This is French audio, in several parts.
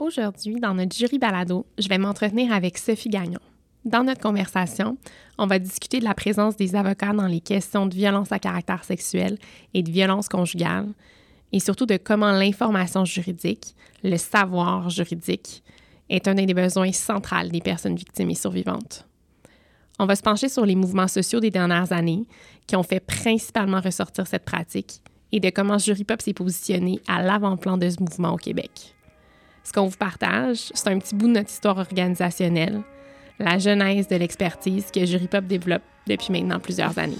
Aujourd'hui, dans notre jury balado, je vais m'entretenir avec Sophie Gagnon. Dans notre conversation, on va discuter de la présence des avocats dans les questions de violence à caractère sexuel et de violence conjugale, et surtout de comment l'information juridique, le savoir juridique, est un des besoins centraux des personnes victimes et survivantes. On va se pencher sur les mouvements sociaux des dernières années qui ont fait principalement ressortir cette pratique et de comment Jury-Pop s'est positionné à l'avant-plan de ce mouvement au Québec. Ce qu'on vous partage, c'est un petit bout de notre histoire organisationnelle, la genèse de l'expertise que Jury-Pop développe depuis maintenant plusieurs années.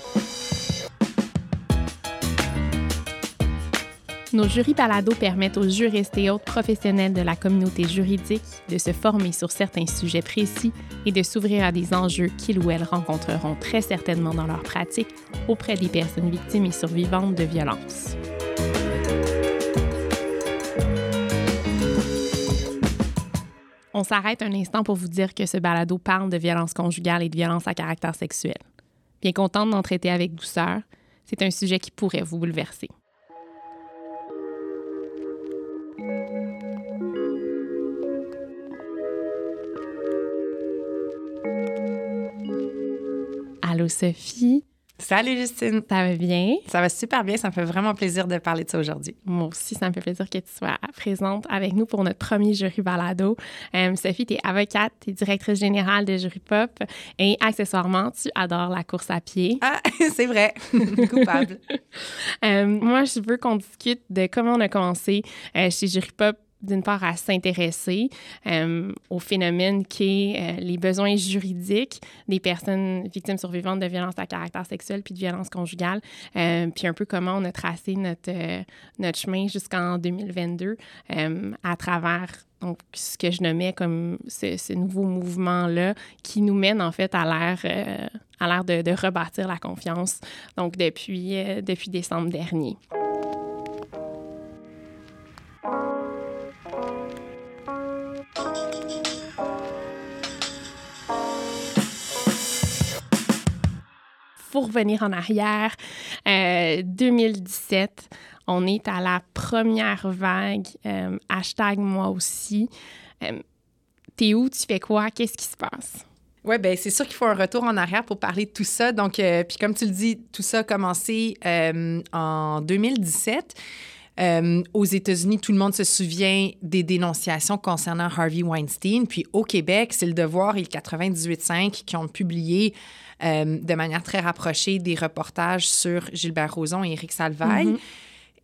Nos jurys balados permettent aux juristes et autres professionnels de la communauté juridique de se former sur certains sujets précis et de s'ouvrir à des enjeux qu'ils ou elles rencontreront très certainement dans leur pratique auprès des personnes victimes et survivantes de violences. On s'arrête un instant pour vous dire que ce balado parle de violence conjugale et de violence à caractère sexuel. Bien contente d'en traiter avec douceur, c'est un sujet qui pourrait vous bouleverser. Allô Sophie? Salut Justine. Ça va bien? Ça va super bien. Ça me fait vraiment plaisir de parler de ça aujourd'hui. Moi aussi, ça me fait plaisir que tu sois présente avec nous pour notre premier jury balado. Euh, Sophie, tu es avocate, tu es directrice générale de Jury Pop et accessoirement, tu adores la course à pied. Ah, c'est vrai. Coupable. Euh, moi, je veux qu'on discute de comment on a commencé euh, chez Jury Pop d'une part, à s'intéresser euh, au phénomène qui est euh, les besoins juridiques des personnes victimes survivantes de violences à caractère sexuel puis de violences conjugales, euh, puis un peu comment on a tracé notre, notre chemin jusqu'en 2022 à travers donc, ce que je nommais comme ce, nouveau mouvement-là qui nous mène en fait à l'ère à l'ère de, de, rebâtir la confiance, donc depuis, depuis décembre dernier. Pour revenir en arrière, 2017, euh, on est à la première vague, euh, hashtag moi aussi. Euh? Tu fais quoi? Qu'est-ce qui se passe? Oui, bien, c'est sûr qu'il faut un retour en arrière pour parler de tout ça. Donc, puis comme tu le dis, tout ça a commencé en 2017. Aux États-Unis, tout le monde se souvient des dénonciations concernant Harvey Weinstein. Puis au Québec, c'est le Devoir et le 98.5 qui ont publié euh, de manière très rapprochée des reportages sur Gilbert Rozon et Éric Salvaille. Mhm.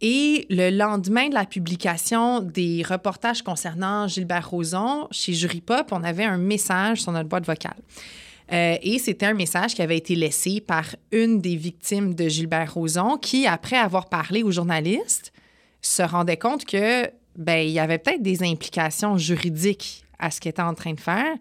Et le lendemain de la publication des reportages concernant Gilbert Rozon, chez Jury Pop, on avait un message sur notre boîte vocale. Euh, et c'était un message qui avait été laissé par une des victimes de Gilbert Rozon qui, après avoir parlé aux journalistes, se rendait compte que ben il y avait peut-être des implications juridiques à ce qu'elle était en train de faire,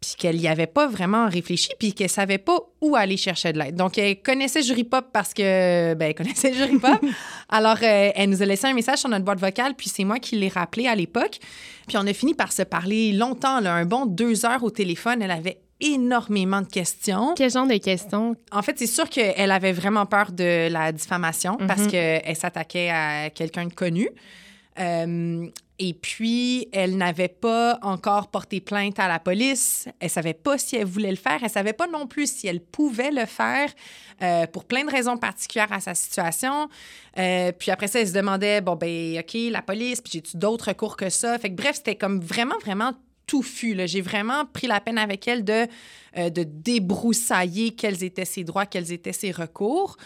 puis qu'elle n'y avait pas vraiment réfléchi, puis qu'elle savait pas où aller chercher de l'aide. Donc, elle connaissait Jury Pop parce que, ben, elle connaissait Jury Pop. Alors, euh, elle nous a laissé un message sur notre boîte vocale, puis c'est moi qui l'ai rappelé à l'époque. Puis on a fini par se parler longtemps, là, un bon deux heures au téléphone. Elle avait énormément de questions. Quel genre de questions? En fait, c'est sûr qu'elle avait vraiment peur de la diffamation parce mhm. qu'elle s'attaquait à quelqu'un de connu. Euh, et puis, elle n'avait pas encore porté plainte à la police. Elle savait pas si elle voulait le faire. Elle savait pas non plus si elle pouvait le faire euh, pour plein de raisons particulières à sa situation. Euh, puis après ça, elle se demandait, bon, ben OK, la police, puis j'ai-tu d'autres recours que ça? Fait que bref, c'était comme vraiment, vraiment touffu. J'ai vraiment pris la peine avec elle de, euh, de débroussailler quels étaient ses droits, quels étaient ses recours.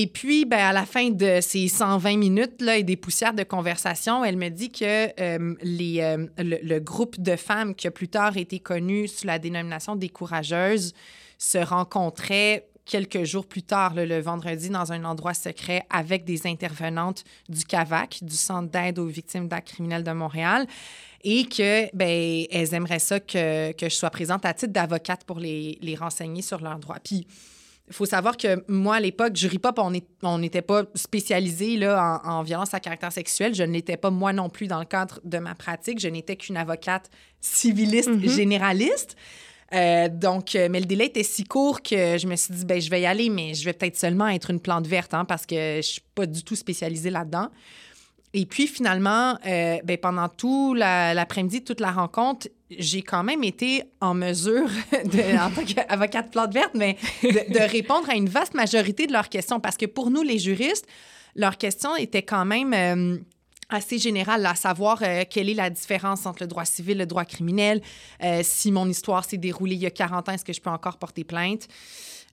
Et puis, ben, à la fin de ces 120 minutes là, et des poussières de conversation, elle me dit que euh, les, euh, le, groupe de femmes qui a plus tard été connu sous la dénomination des courageuses se rencontrait quelques jours plus tard, le vendredi, dans un endroit secret avec des intervenantes du CAVAC, du Centre d'aide aux victimes d'actes criminels de Montréal, et que ben, elles aimeraient ça que, que je sois présente à titre d'avocate pour les, les renseigner sur leurs droits. Puis, faut savoir que moi, à l'époque, Jury Pop, on n'était pas spécialisé là, en, violence à caractère sexuel. Je ne l'étais pas moi non plus dans le cadre de ma pratique. Je n'étais qu'une avocate civiliste mm-hmm. généraliste. Euh, donc, euh, mais le délai était si court que je me suis dit, ben, je vais y aller, mais je vais peut-être seulement être une plante verte hein, parce que je suis pas du tout spécialisée là-dedans. et puis finalement, euh, ben, pendant tout l'après-midi, toute la rencontre, j'ai quand même été en mesure, de, en tant qu'avocate plante verte, mais de, répondre à une vaste majorité de leurs questions. Parce que pour nous, les juristes, leurs questions étaient quand même euh, assez générales, à savoir euh, quelle est la différence entre le droit civil et le droit criminel, si mon histoire s'est déroulée il y a 40 ans, est-ce que je peux encore porter plainte?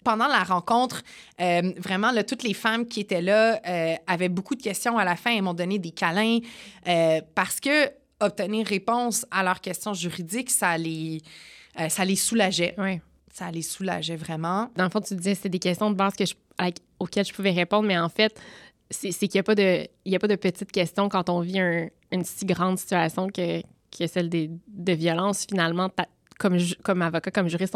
pendant la rencontre, euh, vraiment, là, toutes les femmes qui étaient là euh, avaient beaucoup de questions à la fin. Elles m'ont donné des câlins euh, parce que obtenir réponse à leurs questions juridiques, ça les, ça les soulageait. Oui. Ça les soulageait vraiment. Dans le fond, tu disais que c'était des questions de base que je, auxquelles je pouvais répondre, mais en fait, c'est qu'il n'y a, pas de, a pas de petites questions quand on vit une si grande situation que, que celle des, de violence. Finalement, comme, comme avocat, comme juriste,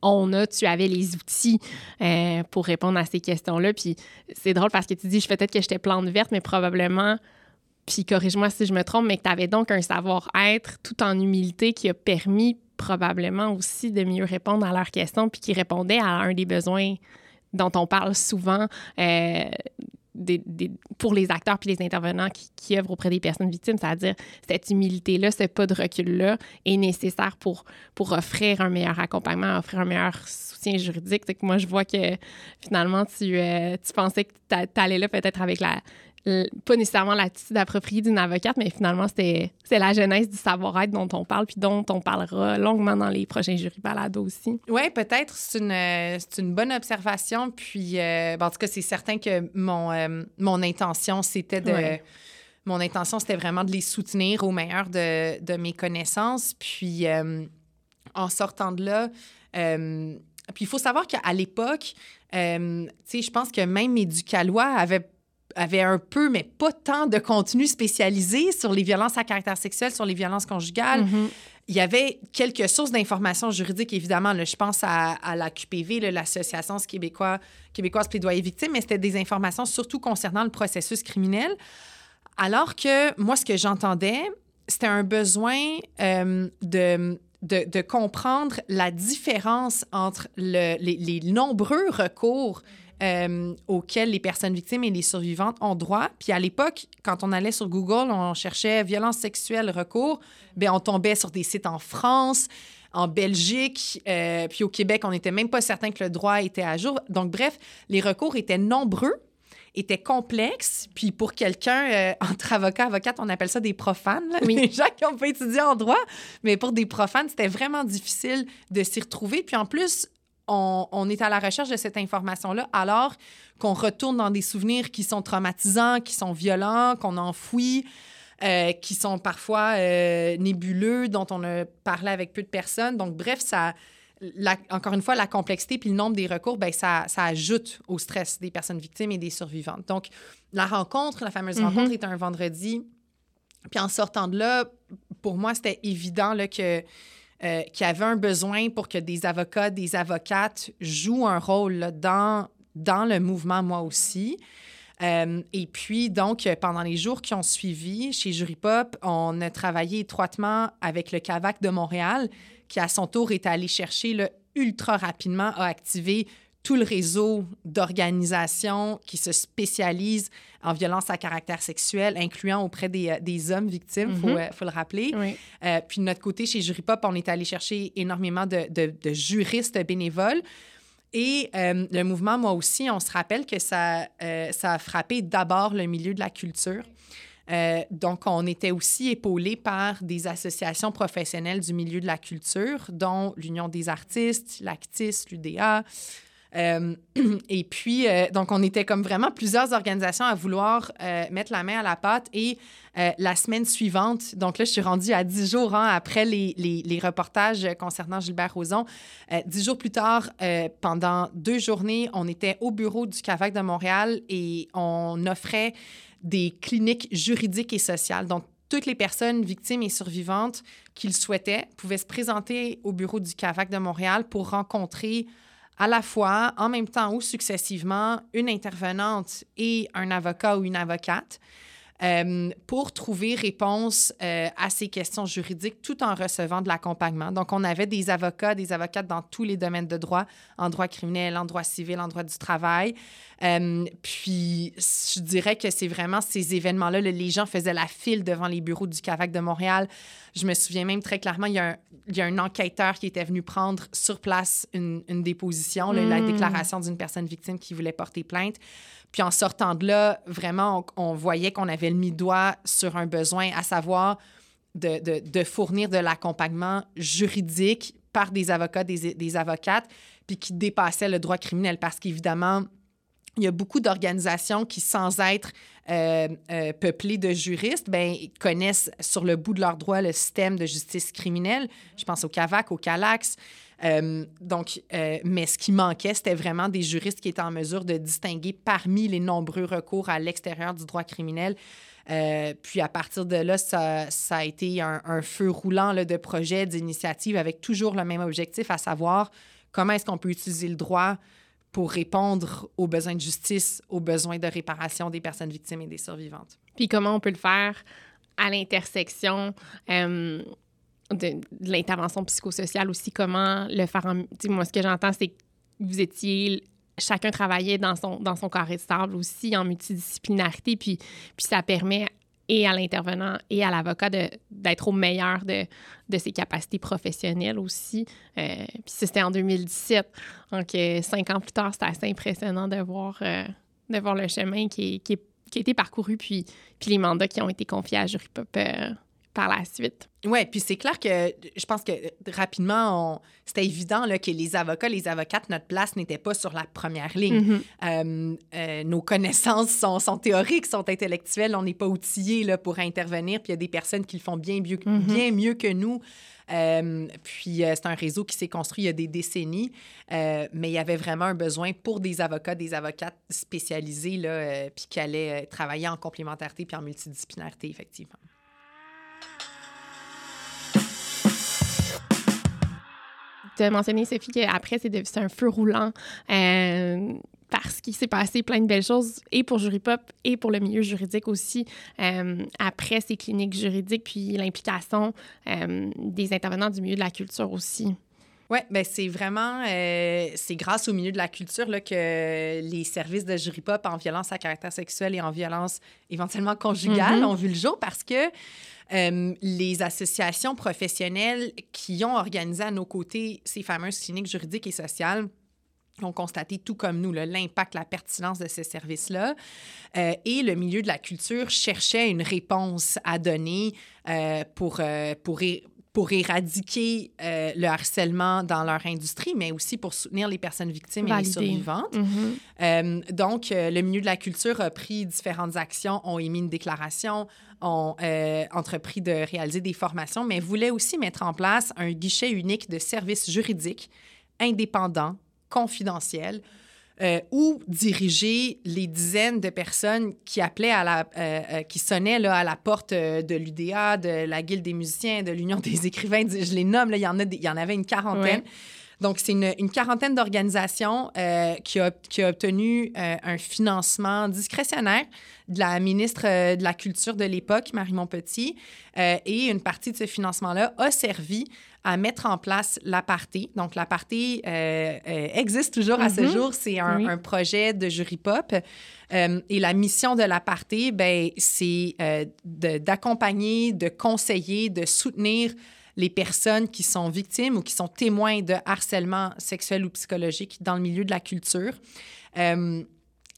on, a, tu avais les outils euh, pour répondre à ces questions-là. Puis c'est drôle parce que tu dis, je peut-être que j'étais plante verte, mais probablement, puis corrige-moi si je me trompe, mais que tu avais donc un savoir-être tout en humilité qui a permis probablement aussi de mieux répondre à leurs questions, puis qui répondait à un des besoins dont on parle souvent. Euh, pour les acteurs puis les intervenants qui, œuvrent auprès des personnes victimes, c'est-à-dire cette humilité-là, ce pas de recul-là est nécessaire pour, pour offrir un meilleur accompagnement, offrir un meilleur soutien juridique. Que moi, je vois que finalement, tu, euh, tu pensais que tu allais là peut-être avec la, pas nécessairement l'attitude appropriée d'une avocate, mais finalement, c'est la genèse du savoir-être dont on parle, puis dont on parlera longuement dans les prochains jurys balado aussi. Oui, peut-être. C'est une, une bonne observation. Puis, euh, en tout cas, c'est certain que mon, euh, mon intention, c'était de. Mon intention, c'était vraiment de les soutenir au meilleur de, de mes connaissances. Puis, euh, en sortant de là, puis il faut savoir qu'à l'époque, tu sais, je pense que même Éducalois avait avait un peu, mais pas tant de contenu spécialisé sur les violences à caractère sexuel, sur les violences conjugales. Mm-hmm. Il y avait quelques sources d'informations juridiques, évidemment. Là, je pense à, la QPV, l'Association québécoise, québécoise plaidoyer victime, mais c'était des informations surtout concernant le processus criminel. Alors que moi, ce que j'entendais, c'était un besoin euh, de, de, comprendre la différence entre le, les, les, nombreux recours euh, auxquels les personnes victimes et les survivantes ont droit. Puis à l'époque, quand on allait sur Google, on cherchait violence sexuelle recours, bien, on tombait sur des sites en France, en Belgique, euh, puis au Québec, on n'était même pas certain que le droit était à jour. Donc, bref, les recours étaient nombreux étaient complexes. Puis pour quelqu'un, euh, entre avocat avocate, on appelle ça des profanes, là, les gens qui ont pas étudié en droit. Mais pour des profanes, c'était vraiment difficile de s'y retrouver. Puis en plus, on, est à la recherche de cette information-là alors qu'on retourne dans des souvenirs qui sont traumatisants, qui sont violents, qu'on enfouit, euh, qui sont parfois euh, nébuleux, dont on a parlé avec peu de personnes. Donc, bref, ça, encore une fois, la complexité puis le nombre des recours, ben, ça, ça, ajoute au stress des personnes victimes et des survivantes. Donc, la rencontre, la fameuse mm-hmm. rencontre, est un vendredi. Puis en sortant de là, pour moi, c'était évident là, que euh, qui avait un besoin pour que des avocats, des avocates jouent un rôle dans, dans le mouvement, moi aussi. Euh, et puis, donc, pendant les jours qui ont suivi, chez Jury Pop, on a travaillé étroitement avec le CAVAC de Montréal, qui à son tour est allé chercher le ultra rapidement à activer tout le réseau d'organisations qui se spécialisent en violence à caractère sexuel, incluant auprès des, euh, des hommes victimes, il faut, mhm. euh, faut, le rappeler. Euh, puis de notre côté, chez Jury Pop, on est allé chercher énormément de, de, juristes bénévoles. Et le mouvement, moi aussi, on se rappelle que ça, ça a frappé d'abord le milieu de la culture. donc, on était aussi épaulé par des associations professionnelles du milieu de la culture, dont l'Union des artistes, l'Actis, l'UDA, euh, et puis, euh, donc, on était comme vraiment plusieurs organisations à vouloir euh, mettre la main à la pâte. Et la semaine suivante, donc là, je suis rendue à dix jours hein, après les, les, les, reportages concernant Gilbert Rozon. dix jours plus tard, pendant deux journées, on était au bureau du CAVAC de Montréal et on offrait des cliniques juridiques et sociales. Donc, toutes les personnes victimes et survivantes qui le souhaitaient pouvaient se présenter au bureau du CAVAC de Montréal pour rencontrer à la fois, en même temps ou successivement, une intervenante et un avocat ou une avocate. euh, pour trouver réponse euh, à ces questions juridiques tout en recevant de l'accompagnement. Donc, on avait des avocats, des avocates dans tous les domaines de droit, en droit criminel, en droit civil, en droit du travail. Euh, puis, je dirais que c'est vraiment ces événements-là. les gens faisaient la file devant les bureaux du CAVAC de Montréal. Je me souviens même très clairement, il y a un, il y a un enquêteur qui était venu prendre sur place une, une déposition, la hmm. déclaration d'une personne victime qui voulait porter plainte. Puis en sortant de là, vraiment, on, voyait qu'on avait le mi-doigt sur un besoin, à savoir de, de, de fournir de l'accompagnement juridique par des avocats, des, des avocates, puis qui dépassait le droit criminel. Parce qu'évidemment, il y a beaucoup d'organisations qui, sans être euh, euh, peuplées de juristes, ben, connaissent sur le bout de leurs droits le système de justice criminelle. Je pense au CAVAC, au CALAX. Euh, donc, mais ce qui manquait, c'était vraiment des juristes qui étaient en mesure de distinguer parmi les nombreux recours à l'extérieur du droit criminel. Puis à partir de là, ça, a été un, feu roulant de projets, d'initiatives avec toujours le même objectif, à savoir comment est-ce qu'on peut utiliser le droit pour répondre aux besoins de justice, aux besoins de réparation des personnes victimes et des survivantes. Puis comment on peut le faire à l'intersection de, l'intervention psychosociale aussi, comment le faire en... Moi, ce que j'entends, c'est que vous étiez... Chacun travaillait dans son, dans son carré de sable aussi, en multidisciplinarité, puis, puis ça permet et à l'intervenant et à l'avocat d'être au meilleur de, de, ses capacités professionnelles aussi. Euh, puis c'était en 2017. Donc, euh, cinq ans plus tard, c'était assez impressionnant de voir, euh, de voir le chemin qui, qui, qui, a été parcouru, puis, puis les mandats qui ont été confiés à Jury Pop par la suite. Oui, puis c'est clair que je pense que rapidement, c'était évident là, que les avocats, les avocates, notre place n'était pas sur la première ligne. Mm-hmm. Euh, euh, nos connaissances sont, sont, théoriques, sont intellectuelles, on n'est pas outillés là, pour intervenir, puis il y a des personnes qui le font bien mieux, mm-hmm. bien mieux que nous. Euh, puis c'est un réseau qui s'est construit il y a des décennies, mais il y avait vraiment un besoin pour des avocats, des avocates spécialisés, là, puis qui allaient travailler en complémentarité puis en multidisciplinarité, effectivement. Tu as mentionné, Sophie, qu'après, c'est un feu roulant. Euh, parce qu'il s'est passé plein de belles choses, et pour Jury Pop, et pour le milieu juridique aussi, euh, après ces cliniques juridiques, puis l'implication euh, des intervenants du milieu de la culture aussi. Oui, ben c'est vraiment, c'est grâce au milieu de la culture là, que les services de Jury Pop en violence à caractère sexuel et en violence éventuellement conjugale mm-hmm. ont vu le jour parce que euh, les associations professionnelles qui ont organisé à nos côtés ces fameuses cliniques juridiques et sociales ont constaté, tout comme nous, l'impact, la pertinence de ces services-là. Euh, et le milieu de la culture cherchait une réponse à donner euh, pour, pour, pour éradiquer euh, le harcèlement dans leur industrie, mais aussi pour soutenir les personnes victimes et les survivantes. Mm-hmm. Euh, donc, euh, le milieu de la culture a pris différentes actions, ont émis une déclaration, ont entrepris de réaliser des formations, mais voulait aussi mettre en place un guichet unique de services juridiques indépendants, confidentiels, euh, ou diriger les dizaines de personnes qui appelaient à la, euh, euh, qui sonnaient là, à la porte de l'UDA, de la Guilde des musiciens, de l'Union des écrivains. Je les nomme, là, il, y en a il y en avait une quarantaine. Donc, c'est une, une, quarantaine d'organisations qui, a, qui a obtenu un financement discrétionnaire de la ministre de la Culture de l'époque, Marie Montpetit, et une partie de ce financement-là a servi à mettre en place l'aparté. Donc, l'aparté euh, euh, existe toujours à ce mm-hmm. jour. C'est un, projet de jury pop. Euh, et la mission de l'aparté, ben, c'est d'accompagner, de, conseiller, de soutenir les personnes qui sont victimes ou qui sont témoins de harcèlement sexuel ou psychologique dans le milieu de la culture.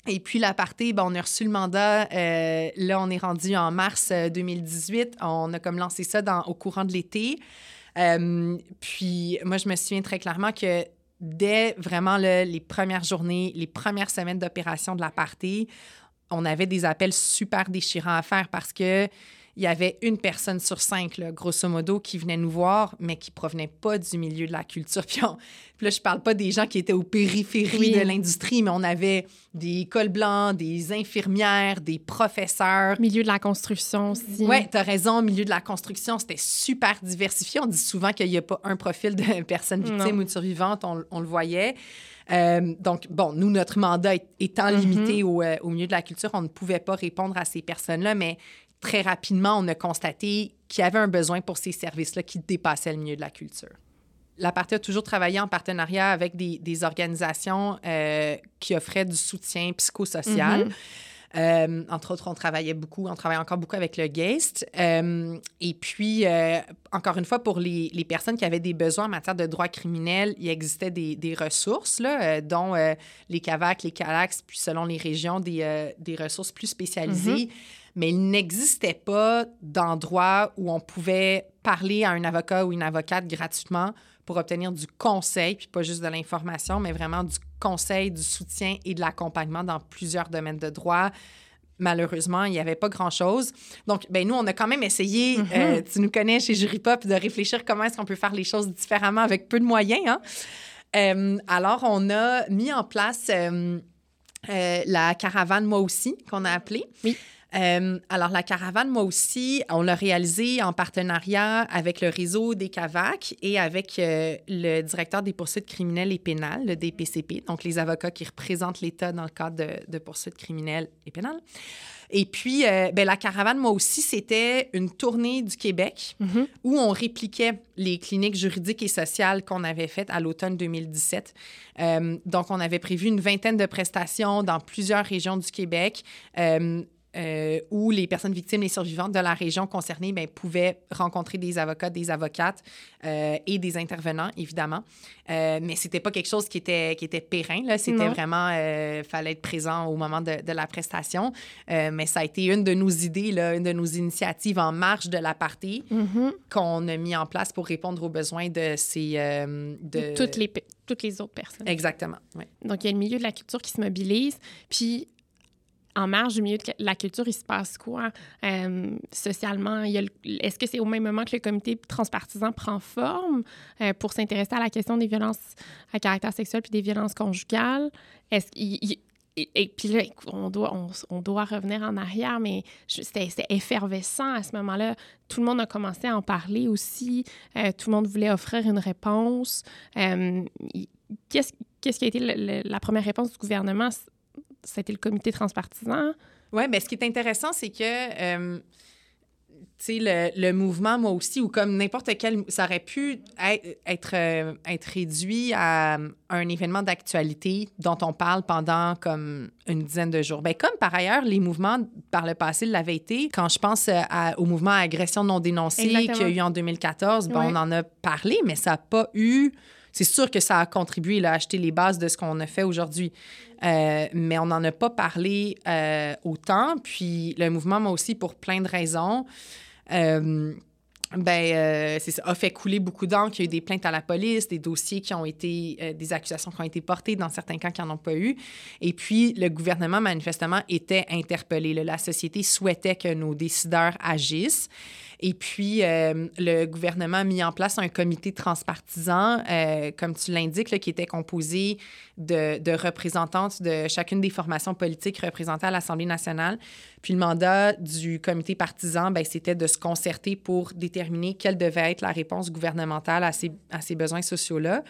Et puis, l'aparté, ben, on a reçu le mandat. là, on est rendu en mars 2018. On a comme lancé ça dans, au courant de l'été. Euh, puis moi, je me souviens très clairement que dès vraiment les premières journées, les premières semaines d'opération de la partie, on avait des appels super déchirants à faire parce que il y avait une personne sur cinq, là, grosso modo, qui venait nous voir, mais qui provenait pas du milieu de la culture. Puis, là, je parle pas des gens qui étaient aux périphéries de l'industrie, mais on avait des cols blancs, des infirmières, des professeurs. Milieu de la construction aussi. Oui, tu as raison, milieu de la construction, c'était super diversifié. On dit souvent qu'il n'y a pas un profil de personne victime ou de survivante, on, on le voyait. Euh, donc, bon, nous, notre mandat étant mm-hmm. limité au, euh, au, milieu de la culture, on ne pouvait pas répondre à ces personnes-là, mais très rapidement, on a constaté qu'il y avait un besoin pour ces services-là qui dépassaient le milieu de la culture. La partie a toujours travaillé en partenariat avec des, organisations euh, qui offraient du soutien psychosocial. Mm-hmm. Euh, entre autres, on travaillait beaucoup, on travaille encore beaucoup avec le Geist. Euh, et puis, euh, encore une fois, pour les, les, personnes qui avaient des besoins en matière de droit criminel, il existait des, des ressources, là, dont les CAVAC, les CALAX, puis selon les régions, des, des ressources plus spécialisées. Mm-hmm. Mais il n'existait pas d'endroit où on pouvait parler à un avocat ou une avocate gratuitement pour obtenir du conseil, puis pas juste de l'information, mais vraiment du conseil, du soutien et de l'accompagnement dans plusieurs domaines de droit. Malheureusement, il n'y avait pas grand-chose. Donc, ben nous, on a quand même essayé, mm-hmm. euh, tu nous connais chez Jury Pop, de réfléchir comment est-ce qu'on peut faire les choses différemment avec peu de moyens. Hein? Euh, alors, on a mis en place euh, la caravane Moi aussi, qu'on a appelée. Oui. Euh, alors, la caravane, moi aussi, on l'a réalisée en partenariat avec le réseau des CAVAC et avec euh, le directeur des poursuites criminelles et pénales, le DPCP, donc les avocats qui représentent l'État dans le cadre de, poursuites criminelles et pénales. Et puis, euh, ben, la caravane, moi aussi, c'était une tournée du Québec mm-hmm. où on répliquait les cliniques juridiques et sociales qu'on avait faites à l'automne 2017. donc, on avait prévu une vingtaine de prestations dans plusieurs régions du Québec. Euh, où les personnes victimes, les survivantes de la région concernée ben, pouvaient rencontrer des avocats, des avocates euh, et des intervenants, évidemment. Euh, mais c'était pas quelque chose qui était, qui était périn. C'était vraiment, euh, fallait être présent au moment de, de la prestation. mais ça a été une de nos idées, là, une de nos initiatives en marge de la partie mm-hmm. qu'on a mis en place pour répondre aux besoins de ces... de... Toutes, les, toutes les autres personnes. Exactement, ouais. Donc, il y a le milieu de la culture qui se mobilise. Puis, en marge du milieu de la culture, il se passe quoi euh, socialement? Est-ce que c'est au même moment que le comité transpartisan prend forme euh, pour s'intéresser à la question des violences à caractère sexuel puis des violences conjugales? Et, puis là, on doit, revenir en arrière, mais c'était effervescent à ce moment-là. Tout le monde a commencé à en parler aussi. Euh, tout le monde voulait offrir une réponse. Qu'est-ce qui a été la première réponse du gouvernement? C'était le comité transpartisan. Oui, mais ce qui est intéressant, c'est que, euh, tu sais, le, le, mouvement, moi aussi, ou comme n'importe quel, ça aurait pu être, euh, être, réduit à un événement d'actualité dont on parle pendant comme une dizaine de jours. Bien, comme par ailleurs, les mouvements par le passé l'avaient été, quand je pense euh, au mouvement agression non dénoncée qu'il y a eu en 2014, ben, on en a parlé, mais ça n'a pas eu c'est sûr que ça a contribué à acheter les bases de ce qu'on a fait aujourd'hui. Euh, mais on n'en a pas parlé euh, autant. Puis le mouvement, moi aussi, pour plein de raisons, euh, ben, ça, a fait couler beaucoup d'encre. Il y a eu des plaintes à la police, des dossiers qui ont été, des accusations qui ont été portées, dans certains cas qui n'en ont pas eu. Et puis, le gouvernement, manifestement, était interpellé. La société souhaitait que nos décideurs agissent. Et puis, euh, le gouvernement a mis en place un comité transpartisan, euh, comme tu l'indiques, qui était composé de, représentantes de chacune des formations politiques représentées à l'Assemblée nationale. Puis le mandat du comité partisan, ben, c'était de se concerter pour déterminer quelle devait être la réponse gouvernementale à ces, à ces besoins sociaux-là.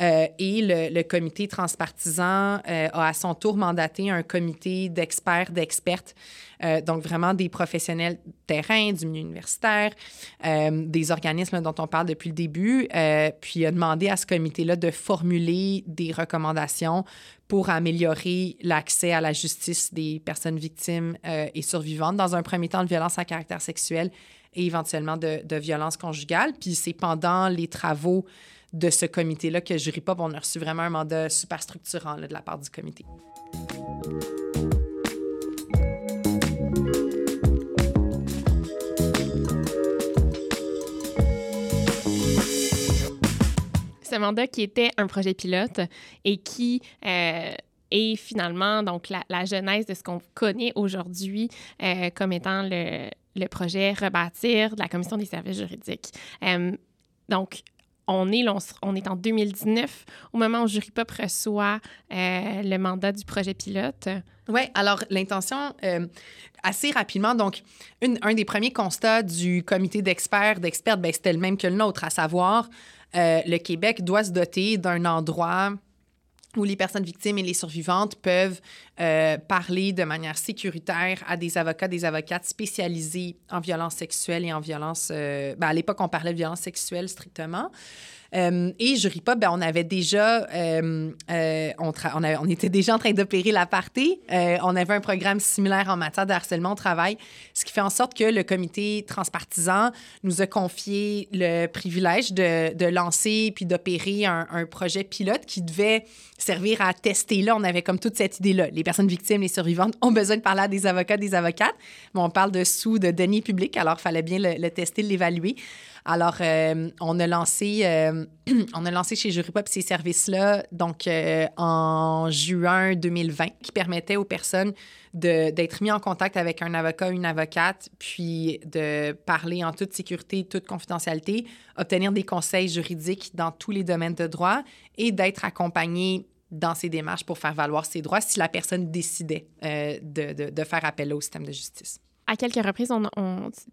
Euh, et le, comité transpartisan euh, a à son tour mandaté un comité d'experts, d'expertes, euh, donc vraiment des professionnels terrain, du milieu universitaire, des organismes dont on parle depuis le début, puis a demandé à ce comité-là de formuler des recommandations pour améliorer l'accès à la justice des personnes victimes et survivantes, dans un premier temps de violence à caractère sexuel et éventuellement de, de violence conjugale. Puis c'est pendant les travaux de ce comité-là que Jury Pop, on a reçu vraiment un mandat super structurant de la part du comité. Ce mandat qui était un projet pilote et qui euh, est finalement donc la, genèse de ce qu'on connaît aujourd'hui euh, comme étant le, le projet Rebâtir de la Commission des services juridiques. donc, on est, on est en 2019, au moment où Jury Pop reçoit euh, le mandat du projet pilote. Oui, alors l'intention, euh, assez rapidement, donc, un des premiers constats du comité d'experts, d'experts, ben, c'était le même que le nôtre, à savoir, euh, le Québec doit se doter d'un endroit où les personnes victimes et les survivantes peuvent euh, parler de manière sécuritaire à des avocats, des avocates spécialisés en violence sexuelle et en violence... Euh, ben à l'époque, on parlait de violence sexuelle strictement. Euh, et Jury Pop, ben, on avait déjà, euh, euh, on, était déjà en train d'opérer la on avait un programme similaire en matière de harcèlement au travail, ce qui fait en sorte que le comité transpartisan nous a confié le privilège de, lancer puis d'opérer un, projet pilote qui devait servir à tester. Là, on avait comme toute cette idée-là. Les personnes victimes, les survivantes ont besoin de parler à des avocats, des avocates. Mais on parle de sous de deniers publics, alors il fallait bien le tester, l'évaluer. Alors, euh, on a lancé, euh, on a lancé chez Juripop ces services-là, donc euh, en juin 2020, qui permettaient aux personnes d'être mis en contact avec un avocat une avocate, puis de parler en toute sécurité, toute confidentialité, obtenir des conseils juridiques dans tous les domaines de droit et d'être accompagné dans ces démarches pour faire valoir ses droits si la personne décidait de, de faire appel au système de justice à quelques reprises,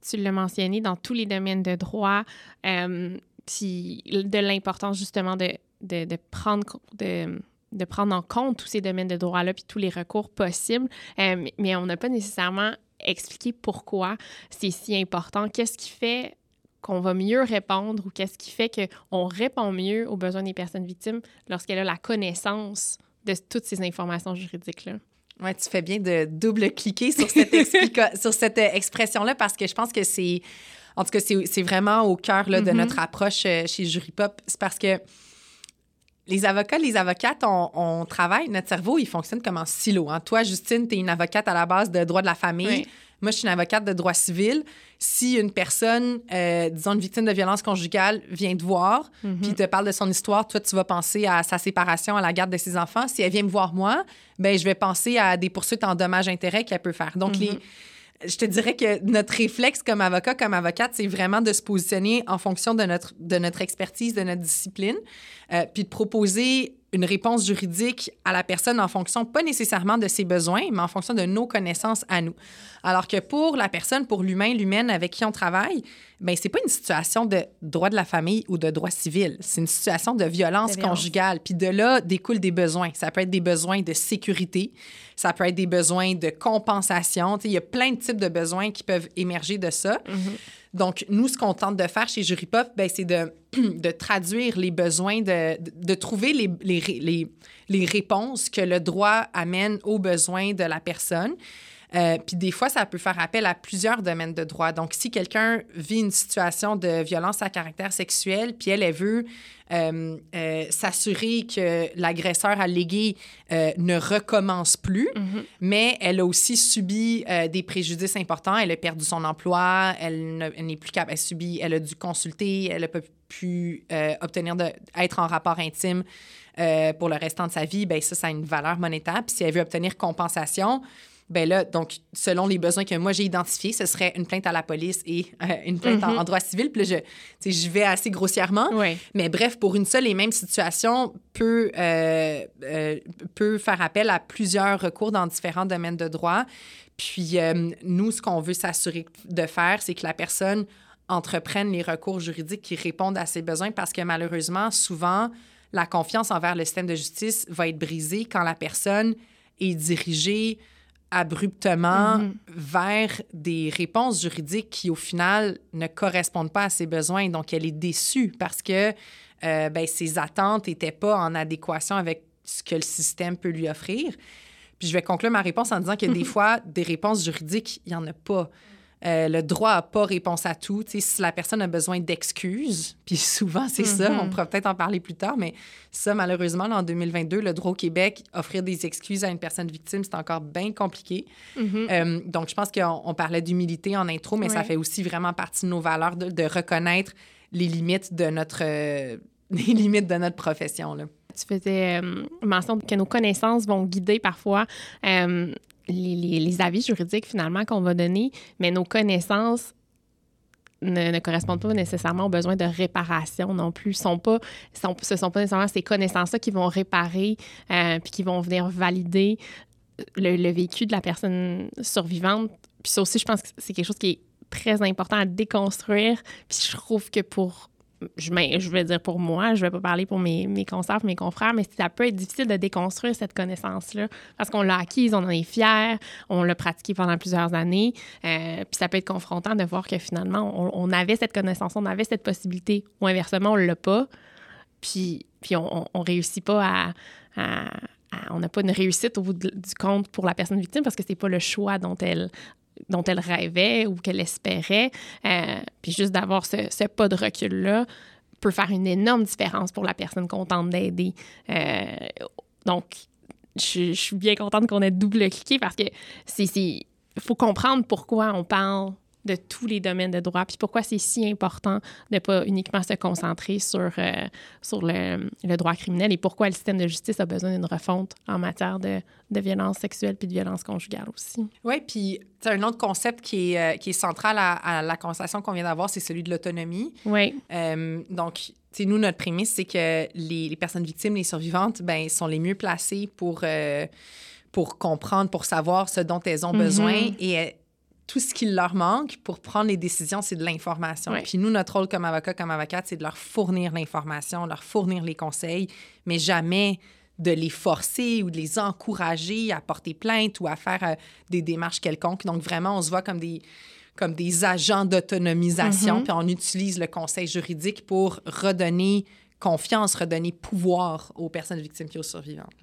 tu l'as mentionné, dans tous les domaines de droit, euh, de l'importance justement de, prendre en compte tous ces domaines de droit-là, puis tous les recours possibles. Euh, mais on n'a pas nécessairement expliqué pourquoi c'est si important. Qu'est-ce qui fait qu'on va mieux répondre ou qu'est-ce qui fait qu'on répond mieux aux besoins des personnes victimes lorsqu'elle a la connaissance de toutes ces informations juridiques-là? Oui, tu fais bien de double-cliquer sur cette, sur cette euh, expression-là parce que je pense que c'est. En tout cas, c'est vraiment au cœur de mm-hmm. notre approche euh, chez Jury Pop. C'est parce que les avocats, les avocates, on, travaille, notre cerveau, il fonctionne comme en silo. Hein. Toi, Justine, tu es une avocate à la base de droit de la famille. Moi, je suis une avocate de droit civil. Si une personne, euh, disons une victime de violence conjugale, vient te voir, mhm. puis te parle de son histoire, toi, tu vas penser à sa séparation, à la garde de ses enfants. Si elle vient me voir moi, ben je vais penser à des poursuites en dommages-intérêts qu'elle peut faire. Donc, les mhm je te dirais que notre réflexe comme avocat, comme avocate, c'est vraiment de se positionner en fonction de notre, de notre expertise, de notre discipline, euh, puis de proposer une réponse juridique à la personne en fonction, pas nécessairement de ses besoins, mais en fonction de nos connaissances à nous. Alors que pour la personne, pour l'humain, l'humaine avec qui on travaille, ben c'est pas une situation de droit de la famille ou de droit civil. C'est une situation de violence, conjugale. Puis de là découlent des besoins. Ça peut être des besoins de sécurité, ça peut être des besoins de compensation. Il y a plein de types de besoins qui peuvent émerger de ça. Mm-hmm. Donc, nous, ce qu'on tente de faire chez Jurypop, ben, c'est de, de, traduire les besoins, de, de trouver les, les, les, les, réponses que le droit amène aux besoins de la personne. Euh, puis des fois, ça peut faire appel à plusieurs domaines de droit. Donc, si quelqu'un vit une situation de violence à caractère sexuel, puis elle, elle veut euh, euh, s'assurer que l'agresseur allégué ne recommence plus, mm-hmm. mais elle a aussi subi des préjudices importants. Elle a perdu son emploi, elle n'est plus capable, elle subit, elle a dû consulter, elle a pu obtenir de, être en rapport intime pour le restant de sa vie, ben ça, ça a une valeur monétaire. Puis si elle veut obtenir compensation, ben là, donc, selon les besoins que moi j'ai identifiés, ce serait une plainte à la police et euh, une plainte en, mhm. droit civil. Puis là, je, je vais assez grossièrement. Mais bref, pour une seule et même situation, peut, euh, euh, peut faire appel à plusieurs recours dans différents domaines de droit. Puis nous, ce qu'on veut s'assurer de faire, c'est que la personne entreprenne les recours juridiques qui répondent à ses besoins parce que malheureusement, souvent, la confiance envers le système de justice va être brisée quand la personne est dirigée abruptement mm-hmm. vers des réponses juridiques qui, au final, ne correspondent pas à ses besoins. Donc, elle est déçue parce que euh, ben, ses attentes n'étaient pas en adéquation avec ce que le système peut lui offrir. Puis je vais conclure ma réponse en disant que des fois, des réponses juridiques, il n'y en a pas. Euh, le droit n'a pas réponse à tout. si la personne a besoin d'excuses, puis souvent c'est ça, on mm-hmm. pourra peut-être en parler plus tard, mais ça, malheureusement, en 2022, le droit au Québec, offrir des excuses à une personne victime, c'est encore bien compliqué. Mm-hmm. Euh, donc, je pense qu'on parlait d'humilité en intro, mais ça fait aussi vraiment partie de nos valeurs de, reconnaître les limites de notre, euh, les limites de notre profession. Là. Tu faisais mention que nos connaissances vont guider parfois les, avis juridiques finalement qu'on va donner, mais nos connaissances ne, correspondent pas nécessairement aux besoins de réparation non plus. Sont pas, sont, ce ne sont pas nécessairement ces connaissances-là qui vont réparer euh, puis qui vont venir valider le, le, vécu de la personne survivante. Puis ça aussi, je pense que c'est quelque chose qui est très important à déconstruire. Puis je trouve que pour je, je vais dire pour moi, je vais pas parler pour mes, mes concerts, mes confrères, mais ça peut être difficile de déconstruire cette connaissance-là parce qu'on l'a acquise, on en est fier, on l'a pratiqué pendant plusieurs années. Euh, puis ça peut être confrontant de voir que finalement, on, avait cette connaissance, on avait cette possibilité, ou inversement, on l'a pas. Puis, puis on, on, réussit pas à, on n'a pas une réussite au bout du compte pour la personne victime parce que c'est pas le choix dont elle dont elle rêvait ou qu'elle espérait. Euh, puis juste d'avoir ce, pas de recul-là peut faire une énorme différence pour la personne qu'on tente d'aider. Euh, donc, je, suis bien contente qu'on ait double-cliqué parce que c'est il faut comprendre pourquoi on parle de tous les domaines de droit, puis pourquoi c'est si important de ne pas uniquement se concentrer sur, euh, sur le, le, droit criminel et pourquoi le système de justice a besoin d'une refonte en matière de, de violence sexuelle puis de violence conjugale aussi. Oui, puis un autre concept qui est, euh, qui est central à, la conversation qu'on vient d'avoir, c'est celui de l'autonomie. Oui. Euh, donc, nous, notre prémisse, c'est que les, les, personnes victimes, les survivantes, ben, sont les mieux placées pour, pour comprendre, pour savoir ce dont elles ont besoin mm-hmm. et tout ce qui leur manque pour prendre les décisions, c'est de l'information. Puis nous, notre rôle comme avocat, comme avocate, c'est de leur fournir l'information, leur fournir les conseils, mais jamais de les forcer ou de les encourager à porter plainte ou à faire euh, des démarches quelconques. Donc vraiment, on se voit comme des comme des agents d'autonomisation, mm-hmm. puis on utilise le conseil juridique pour redonner confiance, redonner pouvoir aux personnes victimes et aux survivantes.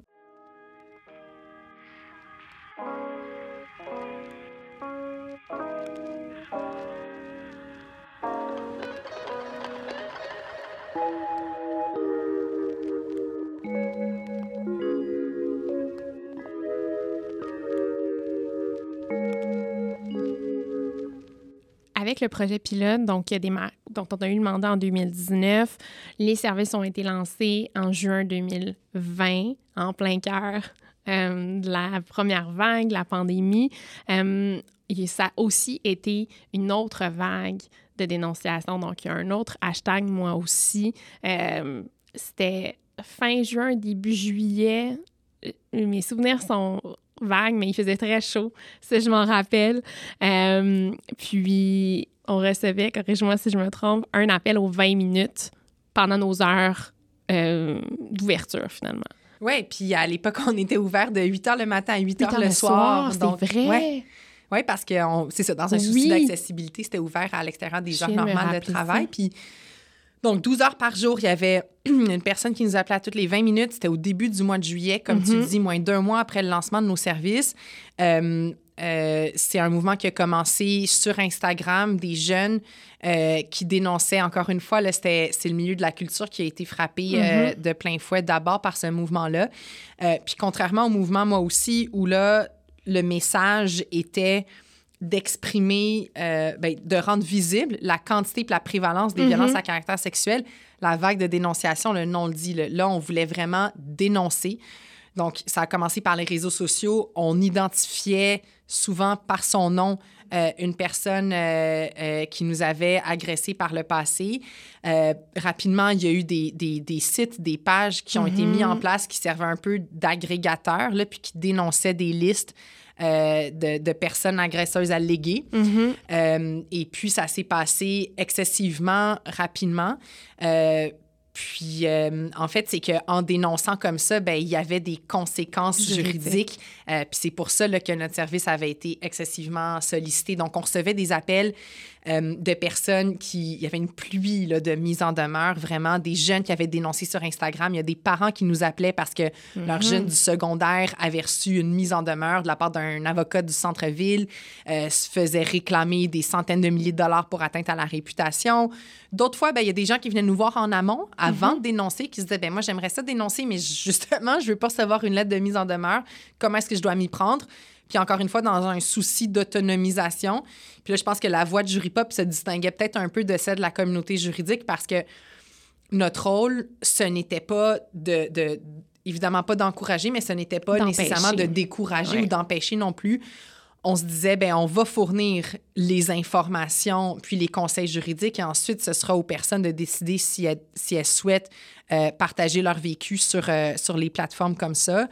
Avec le projet pilote, donc des dont on a eu le mandat en 2019, les services ont été lancés en juin 2020, en plein cœur euh, de la première vague, la pandémie. Euh, et ça a aussi été une autre vague de dénonciation. Donc, il y a un autre hashtag, moi aussi. Euh, c'était fin juin, début juillet. Mes souvenirs sont vague, mais il faisait très chaud. Ça, je m'en rappelle. Euh, puis, on recevait, corrige-moi si je me trompe, un appel aux 20 minutes pendant nos heures euh, d'ouverture, finalement. Oui, puis à l'époque, on était ouvert de 8 h le matin à 8 h le, soir. soir vrai. Oui, parce que c'est ça, dans un souci d'accessibilité, c'était ouvert à l'extérieur des heures normales de travail. Puis donc, 12 heures par jour, il y avait une personne qui nous appelait à toutes les 20 minutes. C'était au début du mois de juillet, comme tu mhm. dis, moins d'un mois après le lancement de nos services. Euh, euh, c'est un mouvement qui a commencé sur Instagram, des jeunes euh, qui dénonçaient, encore une fois, c'est le milieu de la culture qui a été frappé mhm. de plein fouet d'abord par ce mouvement-là. puis contrairement au mouvement, moi aussi, où là, le message était d'exprimer, euh, ben, de rendre visible la quantité et la prévalence des violences mhm. à caractère sexuel. La vague de dénonciation, le nom le dit. Là, on voulait vraiment dénoncer. Donc, ça a commencé par les réseaux sociaux. On identifiait souvent par son nom euh, une personne euh, qui nous avait agressé par le passé. rapidement, il y a eu des, des, des, sites, des pages qui ont été mis en mhm. place qui servaient un peu d'agrégateurs, puis qui dénonçaient des listes euh, de, personnes agresseuses alléguées. Mm-hmm. Euh, et puis, ça s'est passé excessivement rapidement. Euh, puis, en fait, c'est qu'en dénonçant comme ça, ben, il y avait des conséquences juridiques. puis c'est pour ça que notre service avait été excessivement sollicité. Donc, on recevait des appels euh, de personnes qui... Il y avait une pluie là, de mise en demeure, vraiment, des jeunes qui avaient dénoncé sur Instagram. Il y a des parents qui nous appelaient parce que leur jeune du secondaire avait reçu une mise en demeure de la part d'un avocat du centre-ville, euh, se faisait réclamer des centaines de milliers de dollars pour atteinte à la réputation. D'autres fois, ben, il y a des gens qui venaient nous voir en amont avant de dénoncer, qui se disaient, ben, moi, j'aimerais ça dénoncer, mais justement, je veux pas recevoir une lettre de mise en demeure. Comment est-ce que je dois m'y prendre? Puis encore une fois, dans un souci d'autonomisation. Puis là, je pense que la voix de Jury Pop se distinguait peut-être un peu de celle de la communauté juridique parce que notre rôle, ce n'était pas de, évidemment pas d'encourager, mais ce n'était pas nécessairement de décourager ou d'empêcher non plus on se disait, ben on va fournir les informations puis les conseils juridiques et ensuite, ce sera aux personnes de décider si elles, si souhaitent euh, partager leur vécu sur, euh, sur les plateformes comme ça.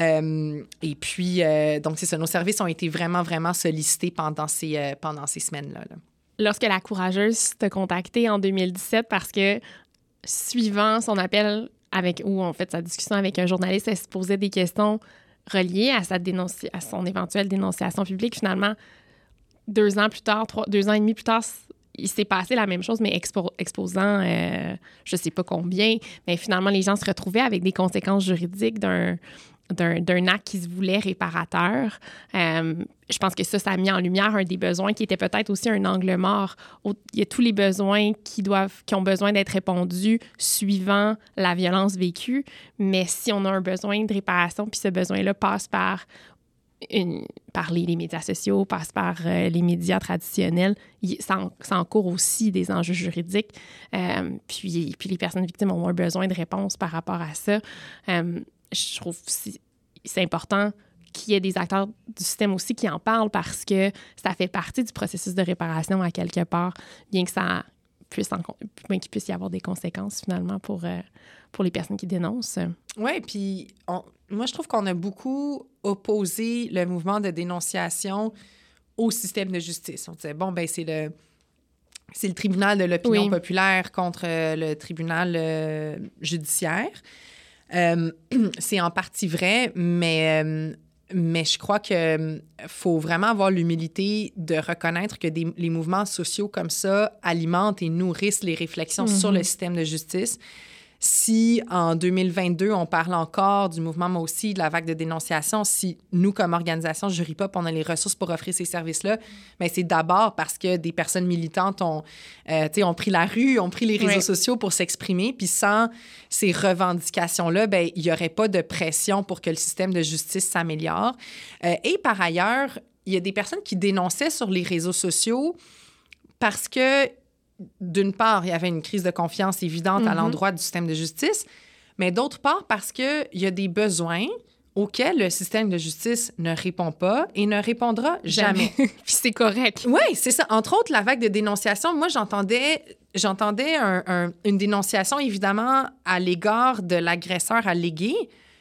Euh, et puis, donc, c'est ça, nos services ont été vraiment, vraiment sollicités pendant ces, pendant ces semaines-là. Lorsque la courageuse t'a contacté en 2017 parce que, suivant son appel avec, ou en fait sa discussion avec un journaliste, elle se posait des questions relié à, sa à son éventuelle dénonciation publique, finalement, deux ans plus tard, trois, deux ans et demi plus tard, il s'est passé la même chose, mais exposant euh, je ne sais pas combien, mais finalement, les gens se retrouvaient avec des conséquences juridiques d'un d'un acte qui se voulait réparateur. Euh, je pense que ça, ça a mis en lumière un des besoins qui était peut-être aussi un angle mort. Il y a tous les besoins qui, doivent, qui ont besoin d'être répondus suivant la violence vécue, mais si on a un besoin de réparation, puis ce besoin-là passe par une, par les, médias sociaux, passe par euh, les médias traditionnels, ça, encourt aussi des enjeux juridiques. Euh, puis, puis les personnes victimes ont un besoin de réponse par rapport à ça je trouve c'est important qu'il y ait des acteurs du système aussi qui en parlent parce que ça fait partie du processus de réparation à quelque part, bien que ça puisse, bien qu'il puisse y avoir des conséquences finalement pour, euh, pour les personnes qui dénoncent. Oui, puis moi, je trouve qu'on a beaucoup opposé le mouvement de dénonciation au système de justice. On disait, bon, ben c'est le, c'est le tribunal de l'opinion populaire contre le tribunal euh, judiciaire. Euh, c'est en partie vrai, mais, euh, mais je crois qu'il euh, faut vraiment avoir l'humilité de reconnaître que des, les mouvements sociaux comme ça alimentent et nourrissent les réflexions sur le mm-hmm. système de justice si en 2022, on parle encore du mouvement, moi aussi, de la vague de dénonciation, si nous, comme organisation Jury Pop, on a les ressources pour offrir ces services-là, mais c'est d'abord parce que des personnes militantes ont, euh, ont pris la rue, ont pris les réseaux sociaux pour s'exprimer. Puis sans ces revendications-là, ben, il n'y aurait pas de pression pour que le système de justice s'améliore. Euh, et par ailleurs, il y a des personnes qui dénonçaient sur les réseaux sociaux parce que d'une part, il y avait une crise de confiance évidente à mhm. l'endroit du système de justice, mais d'autre part, parce qu'il y a des besoins auxquels le système de justice ne répond pas et ne répondra jamais. Puis c'est correct. Oui, c'est ça. Entre autres, la vague de dénonciation, moi, j'entendais j'entendais une dénonciation, évidemment, à l'égard de l'agresseur allégué,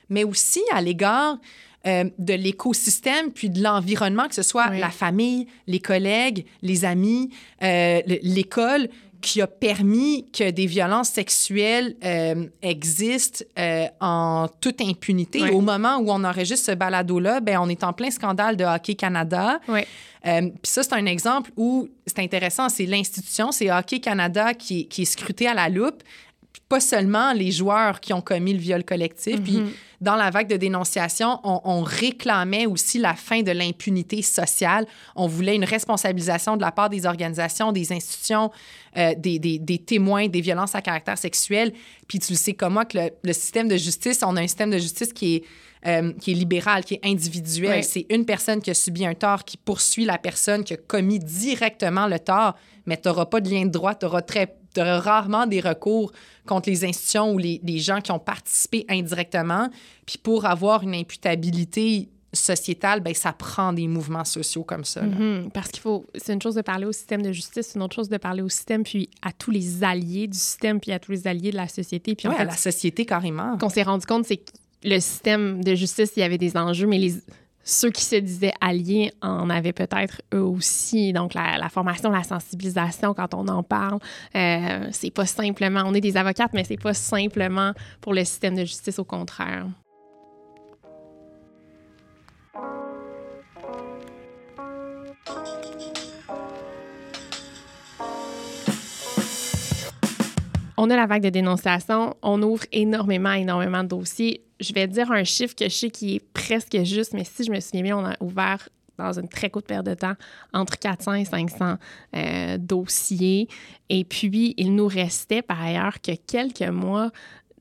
mais aussi à l'égard euh, de l'écosystème puis de l'environnement, que ce soit la famille, les collègues, les amis, euh, l'école, qui a permis que des violences sexuelles euh, existent en toute impunité. Au moment où on enregistre ce balado-là, ben, on est en plein scandale de Hockey Canada. Puis ça, c'est un exemple où c'est intéressant, c'est l'institution, c'est Hockey Canada qui, qui est scruté à la loupe pas seulement les joueurs qui ont commis le viol collectif. Puis mhm. dans la vague de dénonciation, on, réclamait aussi la fin de l'impunité sociale. On voulait une responsabilisation de la part des organisations, des institutions, euh, des, des, des, témoins des violences à caractère sexuel. Puis tu le sais comme moi que le, système de justice, on a un système de justice qui est euh, qui est libéral, qui est individuel. C'est une personne qui a subi un tort qui poursuit la personne qui a commis directement le tort, mais tu n'auras pas de lien de droit, tu auras très tu auras rarement des recours contre les institutions ou les, les, gens qui ont participé indirectement. Puis pour avoir une imputabilité sociétale, ben ça prend des mouvements sociaux comme ça. Mm-hmm. parce qu'il faut, c'est une chose de parler au système de justice, c'est une autre chose de parler au système, puis à tous les alliés du système, puis à tous les alliés de la société. Puis ouais, à la société carrément. Qu'on s'est rendu compte, c'est que le système de justice, il y avait des enjeux, mais les, ceux qui se disaient alliés en avaient peut-être eux aussi. Donc, la, formation, la sensibilisation, quand on en parle, euh, c'est pas simplement, on est des avocates, mais c'est pas simplement pour le système de justice, au contraire. On a la vague de dénonciation, on ouvre énormément, énormément de dossiers je vais dire un chiffre que je sais qui est presque juste, mais si je me souviens bien, on a ouvert dans une très courte période de temps entre 400 et 500 euh, dossiers. Et puis, il nous restait par ailleurs que quelques mois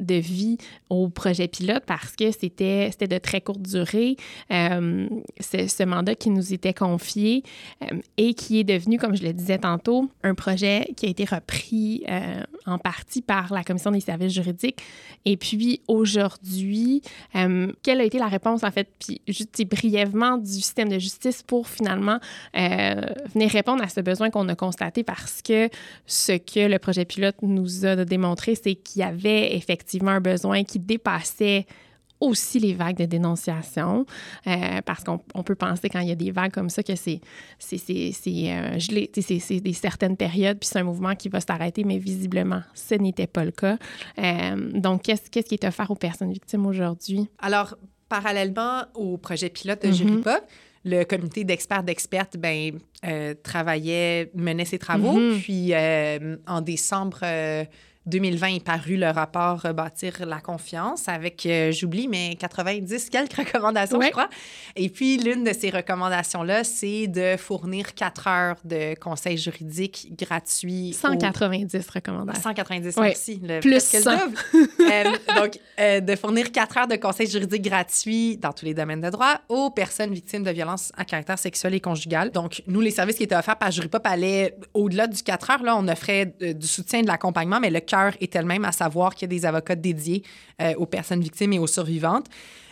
de vie au projet pilote parce que c'était de très courte durée. Euh, c'est ce mandat qui nous était confié euh, et qui est devenu, comme je le disais tantôt, un projet qui a été repris en partie par la Commission des services juridiques. Et puis aujourd'hui, euh, quelle a été la réponse, en fait, puis juste brièvement, du système de justice pour finalement euh, venir répondre à ce besoin qu'on a constaté parce que ce que le projet pilote nous a démontré, c'est qu'il y avait effectivement un besoin qui dépassait aussi les vagues de dénonciation, euh, parce qu'on peut penser quand il y a des vagues comme ça que c'est euh, gelé, c'est des certaines périodes, puis c'est un mouvement qui va s'arrêter, mais visiblement, ce n'était pas le cas. Euh, donc, qu'est-ce qui est offert aux personnes victimes aujourd'hui? Alors, parallèlement au projet pilote de mm le comité d'experts d'expertes ben, travaillait, menait ses travaux. Mm-hmm. Puis en décembre 2020 est paru le rapport Bâtir la confiance avec, euh, j'oublie, mais 90 quelques recommandations, je crois. Et puis, l'une de ces recommandations-là, c'est de fournir quatre heures de conseils juridiques gratuits. 190 recommandations. 190, merci. Le, Plus ça. euh, donc, euh, de fournir quatre heures de conseils juridiques gratuits dans tous les domaines de droit aux personnes victimes de violences à caractère sexuel et conjugal. Donc, nous, les services qui étaient offerts par Juripop allaient au-delà du quatre heures. Là, on offrait euh, du soutien, de l'accompagnement, mais le est elle-même à savoir qu'il y a des avocats dédiés euh, aux personnes victimes et aux survivantes.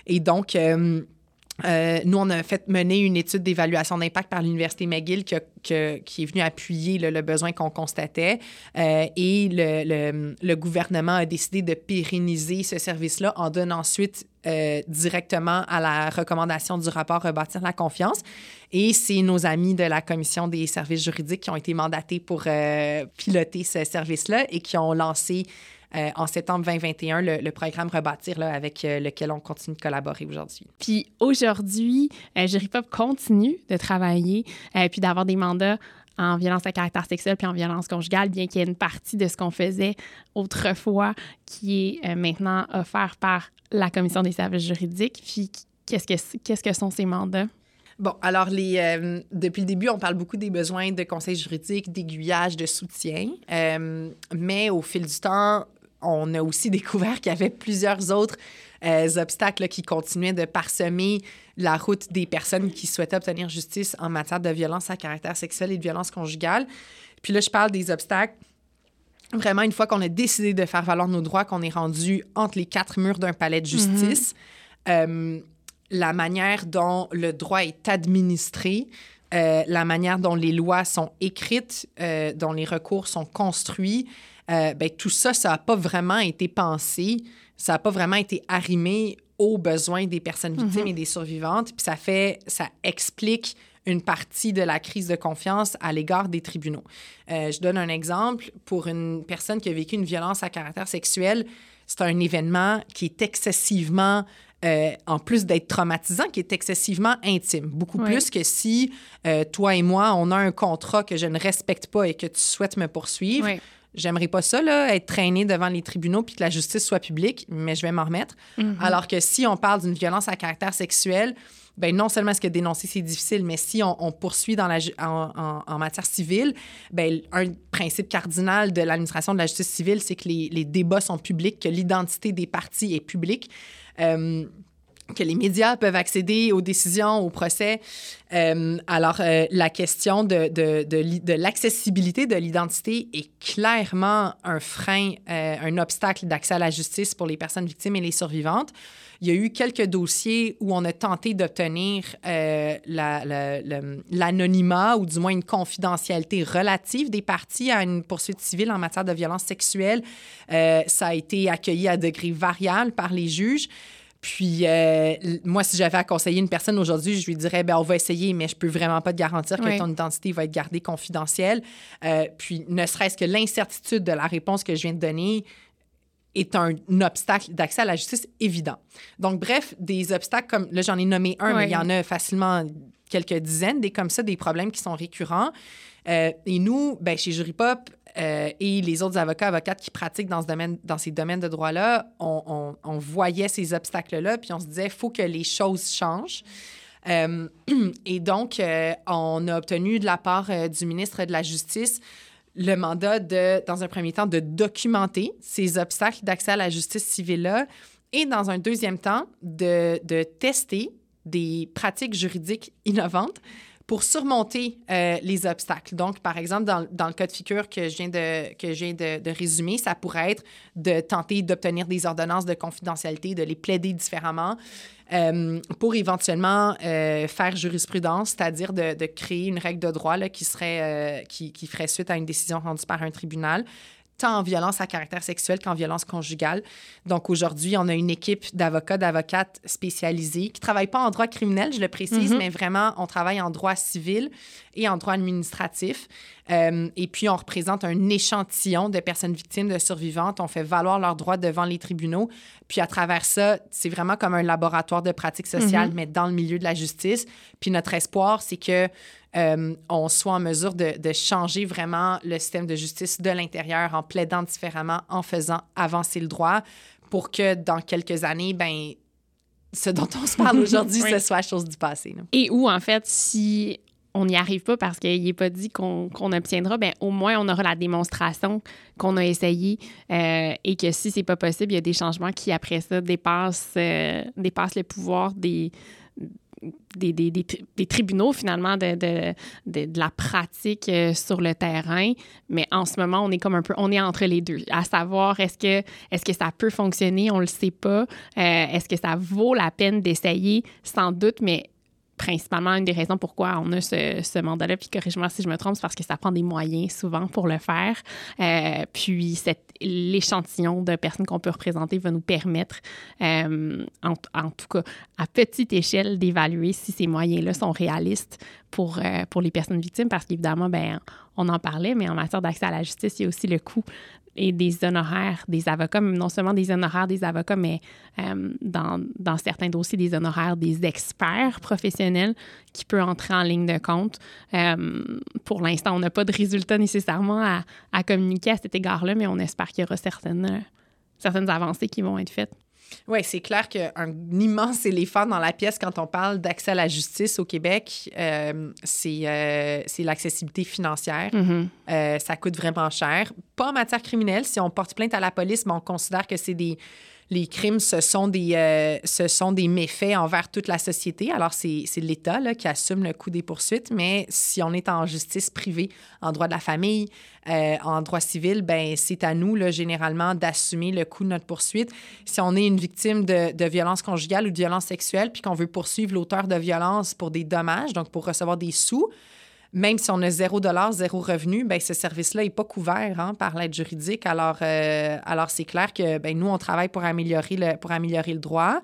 Et donc, euh, euh, nous, on a fait mener une étude d'évaluation d'impact par l'Université McGill qui, est venue appuyer le, besoin qu'on constatait. et le, gouvernement a décidé de pérenniser ce service-là en donnant suite directement à la recommandation du rapport Rebâtir la confiance. Et c'est nos amis de la Commission des services juridiques qui ont été mandatés pour euh, piloter ce service-là et qui ont lancé euh, en septembre 2021 le, programme Rebâtir là, avec euh, lequel on continue de collaborer aujourd'hui. Puis aujourd'hui, Juripop continue de travailler puis d'avoir des mandats en violence à caractère sexuel puis en violence conjugale, bien qu'il y ait une partie de ce qu'on faisait autrefois qui est maintenant offert par la Commission des services juridiques. Puis qu'est-ce que, qu'est-ce que sont ces mandats? Bon, alors, les, euh, depuis le début, on parle beaucoup des besoins de conseils juridiques, d'aiguillage, de soutien. Euh, mais au fil du temps, on a aussi découvert qu'il y avait plusieurs autres euh, obstacles qui continuaient de parsemer la route des personnes qui souhaitaient obtenir justice en matière de violence à caractère sexuel et de violence conjugale. Puis là, je parle des obstacles vraiment une fois qu'on a décidé de faire valoir nos droits, qu'on est rendu entre les quatre murs d'un palais de justice. Mm-hmm la manière dont le droit est administré, euh, la manière dont les lois sont écrites, euh, dont les recours sont construits, euh, ben, tout ça, ça n'a pas vraiment été pensé, ça n'a pas vraiment été arrimé aux besoins des personnes victimes mhm. et des survivantes. Puis ça fait, ça explique une partie de la crise de confiance à l'égard des tribunaux. je donne un exemple. Pour une personne qui a vécu une violence à caractère sexuel, c'est un événement qui est excessivement euh, en plus d'être traumatisant, qui est excessivement intime. Beaucoup plus que si euh, toi et moi, on a un contrat que je ne respecte pas et que tu souhaites me poursuivre. J'aimerais pas ça, là, être traîné devant les tribunaux puis que la justice soit publique, mais je vais m'en remettre. Mm-hmm. Alors que si on parle d'une violence à caractère sexuel, ben non seulement est-ce que dénoncer c'est difficile, mais si on, poursuit dans la, en, en, matière civile, ben un principe cardinal de l'administration de la justice civile, c'est que les, les, débats sont publics, que l'identité des parties est publique. Euh, que les médias peuvent accéder aux décisions, au procès. Euh, alors, euh, la question de, l'accessibilité de l'identité est clairement un frein, un obstacle d'accès à la justice pour les personnes victimes et les survivantes. Il y a eu quelques dossiers où on a tenté d'obtenir l'anonymat ou du moins une confidentialité relative des parties à une poursuite civile en matière de violence sexuelle. ça a été accueilli à degré variable par les juges. Puis, euh, moi, si j'avais à conseiller une personne aujourd'hui, je lui dirais, ben on va essayer, mais je peux vraiment pas te garantir que ton identité va être gardée confidentielle. Euh, puis, ne serait-ce que l'incertitude de la réponse que je viens de donner est un, obstacle d'accès à la justice évident. Donc, bref, des obstacles comme, là, j'en ai nommé un, mais il y en a facilement quelques dizaines, des comme ça, des problèmes qui sont récurrents. Euh, et nous, ben, chez Juripop, euh, et les autres avocats, avocates qui pratiquent dans, ces domaines de droit-là, on, voyait ces obstacles-là, puis on se disait, il faut que les choses changent. Euh, et donc, euh, on a obtenu de la part du ministre de la Justice le mandat de, dans un premier temps, de documenter ces obstacles d'accès à la justice civile-là et dans un deuxième temps, de tester des pratiques juridiques innovantes pour surmonter euh, les obstacles. Donc, par exemple, dans, le cas de figure que je viens, de, que je viens de, résumer, ça pourrait être de tenter d'obtenir des ordonnances de confidentialité, de les plaider différemment. Euh, pour éventuellement euh, faire jurisprudence, c'est-à-dire de, créer une règle de droit là, qui, serait, qui, qui, ferait suite à une décision rendue par un tribunal tant en violence à caractère sexuel qu'en violence conjugale. Donc aujourd'hui, on a une équipe d'avocats, d'avocates spécialisés qui ne travaillent pas en droit criminel, je le précise, mm-hmm. mais vraiment, on travaille en droit civil et en droit administratif. Euh, et puis, on représente un échantillon de personnes victimes, de survivantes. On fait valoir leurs droits devant les tribunaux. Puis, à travers ça, c'est vraiment comme un laboratoire de pratique sociale, mm-hmm. mais dans le milieu de la justice. Puis, notre espoir, c'est que euh, on soit en mesure de, de, changer vraiment le système de justice de l'intérieur en plaidant différemment, en faisant avancer le droit pour que dans quelques années, ben ce dont on se parle aujourd'hui, ce soit chose du passé. Et où, en fait, si on n'y arrive pas parce qu'il n'est pas dit qu'on obtiendra, ben au moins on aura la démonstration qu'on a essayé euh, et que si c'est pas possible, il y a des changements qui après ça dépassent, euh, dépassent le pouvoir des, des, des, des, tribunaux, finalement, de, de, de, la pratique euh, sur le terrain. Mais en ce moment, on est comme un peu, on est entre les deux, à savoir est-ce que, est que ça peut fonctionner, on le sait pas. Euh, est-ce que ça vaut la peine d'essayer? Sans doute, mais principalement une des raisons pourquoi on a ce, mandat-là. Puis corrige-moi si je me trompe, c'est parce que ça prend des moyens souvent pour le faire. Euh, puis l'échantillon de personnes qu'on peut représenter va nous permettre, euh, en, en, tout cas à petite échelle, d'évaluer si ces moyens-là sont réalistes pour, euh, pour les personnes victimes. Parce qu'évidemment, ben, on en parlait, mais en matière d'accès à la justice, il y a aussi le coût et des honoraires des avocats, non seulement des honoraires des avocats, mais euh, dans, dans, certains dossiers, des honoraires des experts professionnels qui peuvent entrer en ligne de compte. Euh, pour l'instant, on n'a pas de résultats nécessairement à, communiquer à cet égard-là, mais on espère qu'il y aura certaines, certaines avancées qui vont être faites. Oui, c'est clair qu'un immense éléphant dans la pièce quand on parle d'accès à la justice au Québec, euh, euh, c'est l'accessibilité financière. Mm-hmm. Euh, ça coûte vraiment cher. Pas en matière criminelle. Si on porte plainte à la police, mais on considère que c'est des les crimes, ce sont des, euh, ce sont des méfaits envers toute la société. Alors, c'est l'État qui assume le coût des poursuites, mais si on est en justice privée, en droit de la famille, euh, en droit civil, ben c'est à nous, là, généralement, d'assumer le coût de notre poursuite. Si on est une victime de, de violence conjugale ou de violence sexuelle, puis qu'on veut poursuivre l'auteur de violence pour des dommages, donc pour recevoir des sous, même si on a zéro dollar, zéro revenu, ben ce service-là n'est pas couvert hein, par l'aide juridique. Alors, euh, alors c'est clair que ben, nous, on travaille pour améliorer le, pour améliorer le droit.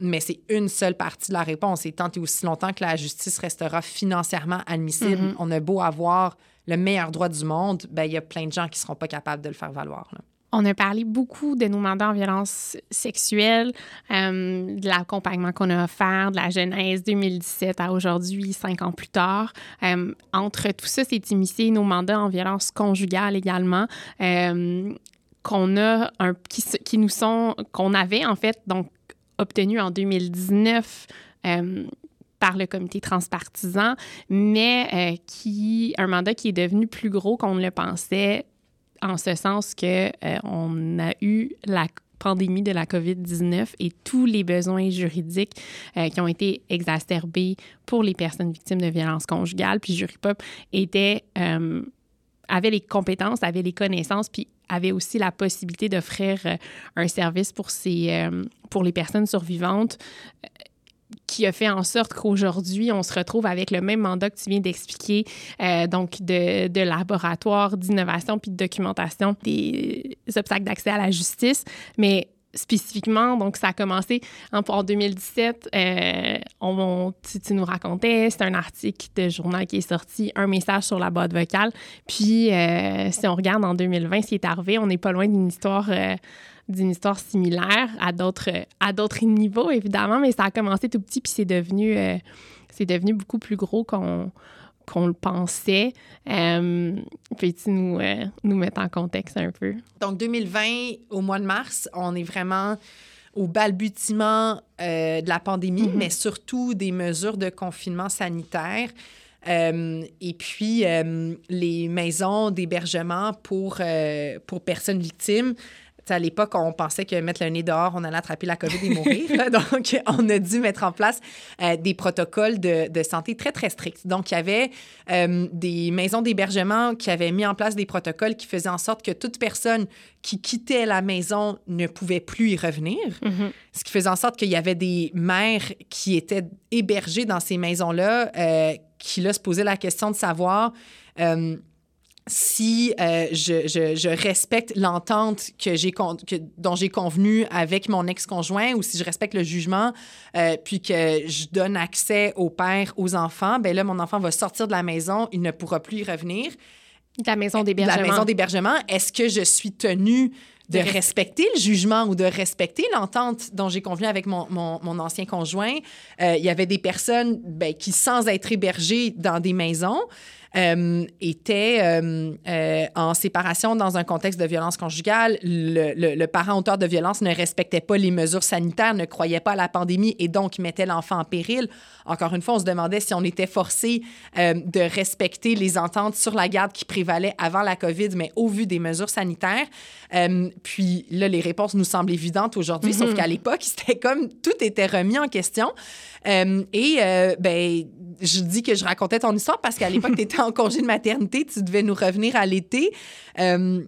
Mais c'est une seule partie de la réponse. Et tant et aussi longtemps que la justice restera financièrement admissible, mm-hmm. on a beau avoir le meilleur droit du monde, ben, il y a plein de gens qui ne seront pas capables de le faire valoir. Là. On a parlé beaucoup de nos mandats en violence sexuelle, euh, de l'accompagnement qu'on a offert, de la genèse 2017 à aujourd'hui, cinq ans plus tard. Euh, entre tout ça, c'est initié nos mandats en violence conjugale également. Euh, qu'on a qui, nous sont qu'on avait en fait donc obtenu en 2019 par le comité transpartisan, mais qui un mandat qui est devenu plus gros qu'on ne le pensait en ce sens que euh, on a eu la pandémie de la COVID-19 et tous les besoins juridiques euh, qui ont été exacerbés pour les personnes victimes de violences conjugales. Puis Juripop était, euh, avait les compétences, avait les connaissances, puis avait aussi la possibilité d'offrir un service pour, ces, pour les personnes survivantes qui a fait en sorte qu'aujourd'hui, on se retrouve avec le même mandat que tu viens d'expliquer, euh, donc de, laboratoire, d'innovation puis de documentation des obstacles d'accès à la justice. Mais spécifiquement, donc ça a commencé en, 2017. Euh, on, tu, nous racontais, c'est un article de journal qui est sorti, un message sur la boîte vocale. Puis, euh, si on regarde en 2020 ce qui arrivé, on n'est pas loin d'une histoire d'une histoire similaire à d'autres à d'autres niveaux évidemment mais ça a commencé tout petit puis c'est devenu euh, c'est devenu beaucoup plus gros qu'on qu'on le pensait. Euh, Peux-tu nous, euh, nous mettre en contexte un peu? Donc, 2020, au mois de mars, on est vraiment au balbutiement euh, de la pandémie, mm-hmm. mais surtout des mesures de confinement sanitaire. et puis, les maisons d'hébergement pour, pour personnes victimes à l'époque, on pensait que mettre le nez dehors, on allait attraper la COVID et mourir. Donc, on a dû mettre en place euh, des protocoles de, de, santé très, très stricts. Donc, il y avait euh, des maisons d'hébergement qui avaient mis en place des protocoles qui faisaient en sorte que toute personne qui quittait la maison ne pouvait plus y revenir. Mm-hmm. Ce qui faisait en sorte qu'il y avait des mères qui étaient hébergées dans ces maisons-là, euh, qui là se posaient la question de savoir si euh, je, je, je, respecte l'entente que j'ai que, dont j'ai convenu avec mon ex-conjoint ou si je respecte le jugement euh, puis que je donne accès au père aux enfants ben là mon enfant va sortir de la maison il ne pourra plus y revenir. De la maison d'hébergement la maison d'hébergement. Est-ce que je suis tenue de respecter le jugement ou de respecter l'entente dont j'ai convenu avec mon, mon, mon ancien conjoint? Euh, il y avait des personnes ben, qui, sans être hébergées dans des maisons, euh, était euh, euh, en séparation dans un contexte de violence conjugale. Le, le, parent auteur de violence ne respectait pas les mesures sanitaires, ne croyait pas à la pandémie et donc mettait l'enfant en péril. Encore une fois, on se demandait si on était forcé de respecter les ententes sur la garde qui prévalaient avant la COVID, mais au vu des mesures sanitaires. puis là, les réponses nous semblent évidentes aujourd'hui, sauf mm-hmm. qu'à l'époque, c'était comme tout était remis en question. Et ben, je dis que je racontais ton histoire parce qu'à l'époque, tu étais en congé de maternité, tu devais nous revenir à l'été. Euh,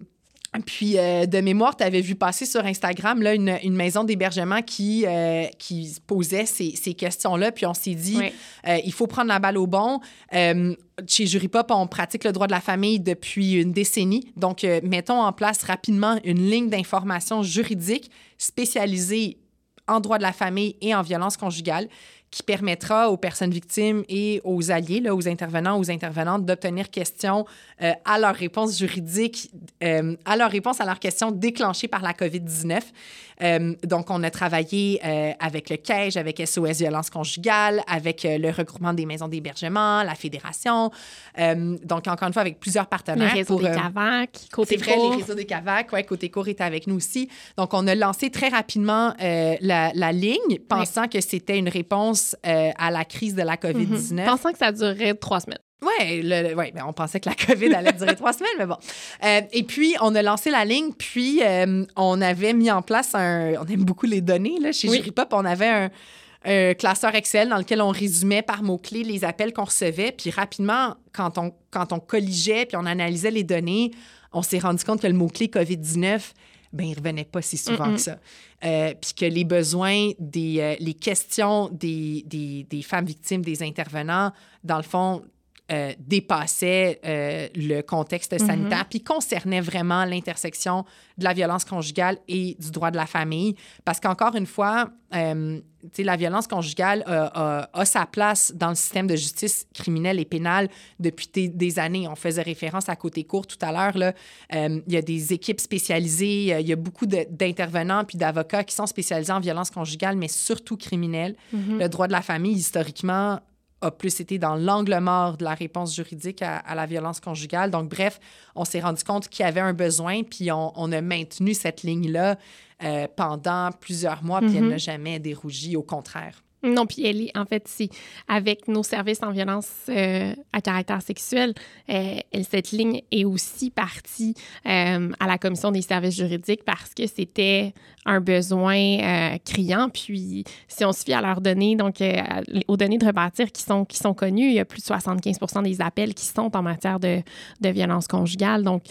puis, euh, de mémoire, tu avais vu passer sur Instagram là, une, une maison d'hébergement qui, euh, qui posait ces, ces questions-là. Puis, on s'est dit, il faut prendre la balle au bon. chez Jury Pop, on pratique le droit de la famille depuis une décennie. Donc, mettons en place rapidement une ligne d'information juridique spécialisée en droit de la famille et en violence conjugale qui permettra aux personnes victimes et aux alliés, là, aux intervenants, aux intervenantes d'obtenir question euh, à leur réponse juridique, euh, à leur réponse à leurs questions déclenchées par la COVID-19. Euh, donc, on a travaillé avec le CAGE, avec SOS Violence conjugale, avec le regroupement des maisons d'hébergement, la Fédération. donc, encore une fois, avec plusieurs partenaires. Le réseau des CAVAC, côté C'est vrai, les réseaux des CAVAC, ouais, côté court était avec nous aussi. Donc, on a lancé très rapidement la, la, ligne, pensant que c'était une réponse euh, à la crise de la COVID-19. Mhm. Pensant que ça durerait trois semaines. Oui, ouais, ben on pensait que la COVID allait durer trois semaines, mais bon. Euh, et puis, on a lancé la ligne, puis euh, on avait mis en place un. On aime beaucoup les données, là, chez oui. Pop. On avait un, un, classeur Excel dans lequel on résumait par mots-clés les appels qu'on recevait. Puis, rapidement, quand on, quand on colligeait puis on analysait les données, on s'est rendu compte que le mot-clé COVID-19 ben, il revenait pas si souvent que ça. Euh, puis que les besoins, des, les questions des, des, des, femmes victimes, des intervenants, dans le fond, euh, dépassait euh, le contexte mm-hmm. sanitaire, puis concernait vraiment l'intersection de la violence conjugale et du droit de la famille. Parce qu'encore une fois, euh, la violence conjugale a, sa place dans le système de justice criminelle et pénale depuis des années. On faisait référence à côté court tout à l'heure. Il y a des équipes spécialisées, il y a beaucoup d'intervenants puis d'avocats qui sont spécialisés en violence conjugale, mais surtout criminelle. Mm-hmm. Le droit de la famille, historiquement, a plus été dans l'angle mort de la réponse juridique à, la violence conjugale. Donc, bref, on s'est rendu compte qu'il y avait un besoin, puis on, a maintenu cette ligne-là euh, pendant plusieurs mois, puis elle mm-hmm. n'a jamais dérougi, au contraire. Non, puis elle est, en fait, si, avec nos services en violence euh, à caractère sexuel, euh, cette ligne est aussi partie euh, à la commission des services juridiques parce que c'était un besoin criant. Puis, si on se fie à leurs données, donc aux données de rebâtir qui sont, qui sont connues, il y a plus de 75% des appels qui sont en matière de, de violence conjugale. Donc,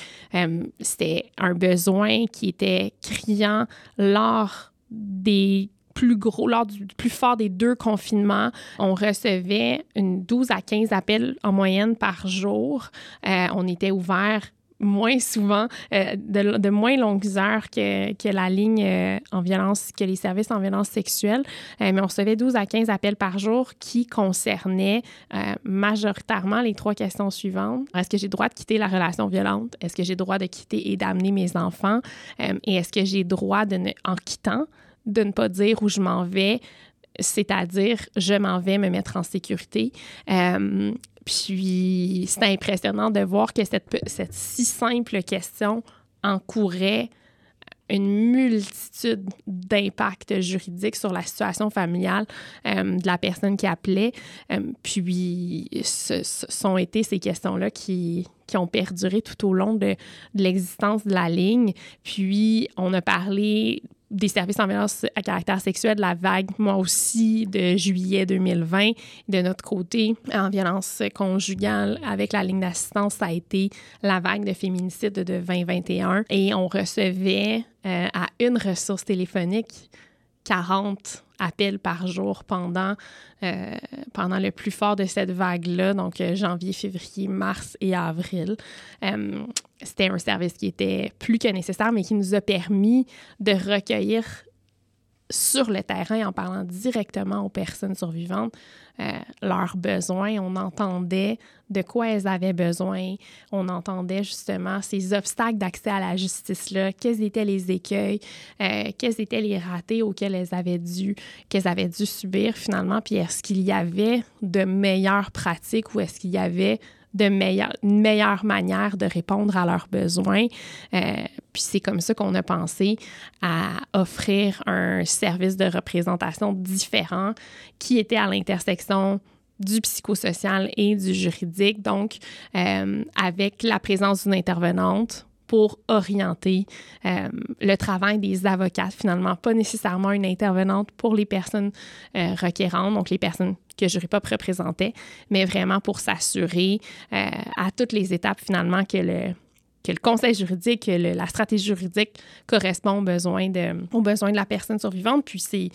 c'était un besoin qui était criant lors des plus gros, lors du plus fort des deux confinements, on recevait une 12 à 15 appels en moyenne par jour. Euh, on était ouvert moins souvent, euh, de, moins longues heures que, que la ligne euh, en violence, que les services en violence sexuelle. mais on recevait 12 à 15 appels par jour qui concernaient majoritairement les trois questions suivantes. Est-ce que j'ai droit de quitter la relation violente? Est-ce que j'ai droit de quitter et d'amener mes enfants? et est-ce que j'ai droit, de ne, en quittant, de ne pas dire où je m'en vais, c'est-à-dire je m'en vais me mettre en sécurité. Euh, puis c'est impressionnant de voir que cette, cette si simple question encourait une multitude étude d'impact juridique sur la situation familiale de la personne qui appelait. puis, ce, sont été ces questions-là qui, qui ont perduré tout au long de, de l'existence de la ligne. Puis, on a parlé des services en violence à caractère sexuel, la vague, moi aussi, de juillet 2020. De notre côté, en violence conjugale, avec la ligne d'assistance, ça a été la vague de féminicide de 2021. Et on recevait euh, à une ressource téléphonique 40 appels par jour pendant, euh, pendant le plus fort de cette vague-là, donc euh, janvier, février, mars et avril. Euh, c'était un service qui était plus que nécessaire, mais qui nous a permis de recueillir sur le terrain en parlant directement aux personnes survivantes euh, leurs besoins. On entendait de quoi elles avaient besoin. On entendait justement ces obstacles d'accès à la justice-là, quels étaient les écueils, euh, quels étaient les ratés auxquels elles avaient dû, qu'elles avaient dû subir finalement, puis est-ce qu'il y avait de meilleures pratiques ou est-ce qu'il y avait de meilleure, une meilleure manière de répondre à leurs besoins? Euh, puis c'est comme ça qu'on a pensé à offrir un service de représentation différent qui était à l'intersection du psychosocial et du juridique, donc euh, avec la présence d'une intervenante pour orienter euh, le travail des avocats, finalement, pas nécessairement une intervenante pour les personnes euh, requérantes, donc les personnes que pas représentait, mais vraiment pour s'assurer à toutes les étapes, finalement, que le, que le conseil juridique, que la stratégie juridique correspond aux besoins de, aux besoins de la personne survivante. Puis c'est,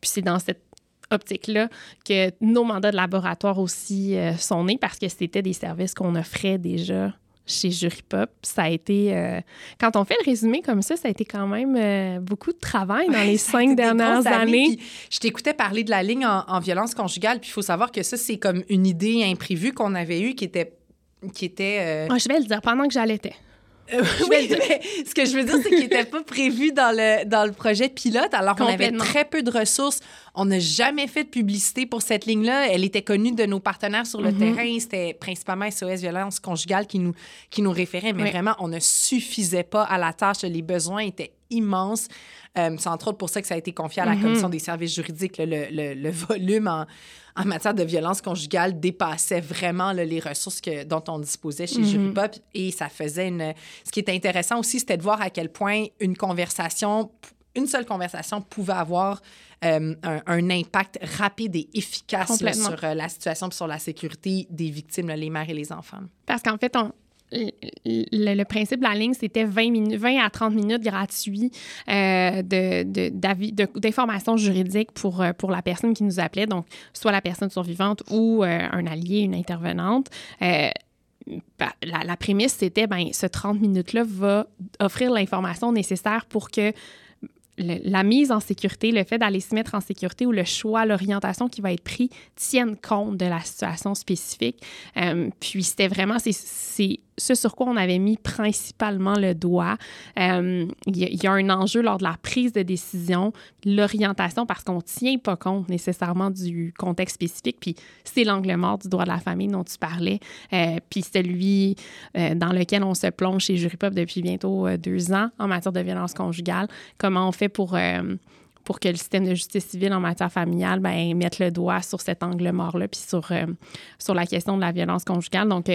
puis c'est dans cette optique-là que nos mandats de laboratoire aussi sont nés parce que c'était des services qu'on offrait déjà chez Jury Pop. Ça a été, euh, quand on fait le résumé comme ça, ça a été quand même euh, beaucoup de travail dans les cinq dernières années. je t'écoutais parler de la ligne en, violence conjugale, puis il faut savoir que ça, c'est comme une idée imprévue qu'on avait eue qui était. Qui était euh, ah, je vais le dire, pendant que j'allaitais. Oui, mais ce que je veux dire, c'est qu'il n'était pas prévu dans le, dans le projet pilote, alors qu'on avait très peu de ressources. On n'a jamais fait de publicité pour cette ligne-là. Elle était connue de nos partenaires sur le mm-hmm. terrain. C'était principalement SOS Violence Conjugale qui nous, qui nous référait, mais vraiment, on ne suffisait pas à la tâche. Les besoins étaient immenses. Euh, c'est entre autres pour ça que ça a été confié à la mm-hmm. Commission des services juridiques, le, le, le volume en en matière de violence conjugale dépassait vraiment les ressources que, dont on disposait chez mm. Et ça faisait une. Ce qui était intéressant aussi, c'était de voir à quel point une conversation, une seule conversation pouvait avoir euh, un, impact rapide et efficace sur euh, la situation et sur la sécurité des victimes, les mères et les enfants. Parce qu'en fait, on, le, principe de la ligne, c'était 20, 20 à 30 minutes gratuits euh, d'informations juridiques pour, euh, pour la personne qui nous appelait, donc soit la personne survivante ou euh, un allié, une intervenante. La, la, prémisse, c'était, ben, ce 30 minutes-là va offrir l'information nécessaire pour que la mise en sécurité, le fait d'aller se mettre en sécurité ou le choix, l'orientation qui va être pris tiennent compte de la situation spécifique. puis c'était vraiment, c'est ce sur quoi on avait mis principalement le doigt. Euh, il y, a un enjeu lors de la prise de décision, l'orientation, parce qu'on ne tient pas compte nécessairement du contexte spécifique. Puis c'est l'angle mort du droit de la famille dont tu parlais. Euh, puis celui euh, dans lequel on se plonge chez Juripop depuis bientôt deux ans en matière de violence conjugale. Comment on fait pour pour que le système de justice civile en matière familiale ben, mette le doigt sur cet angle mort-là, puis sur, sur la question de la violence conjugale. Donc,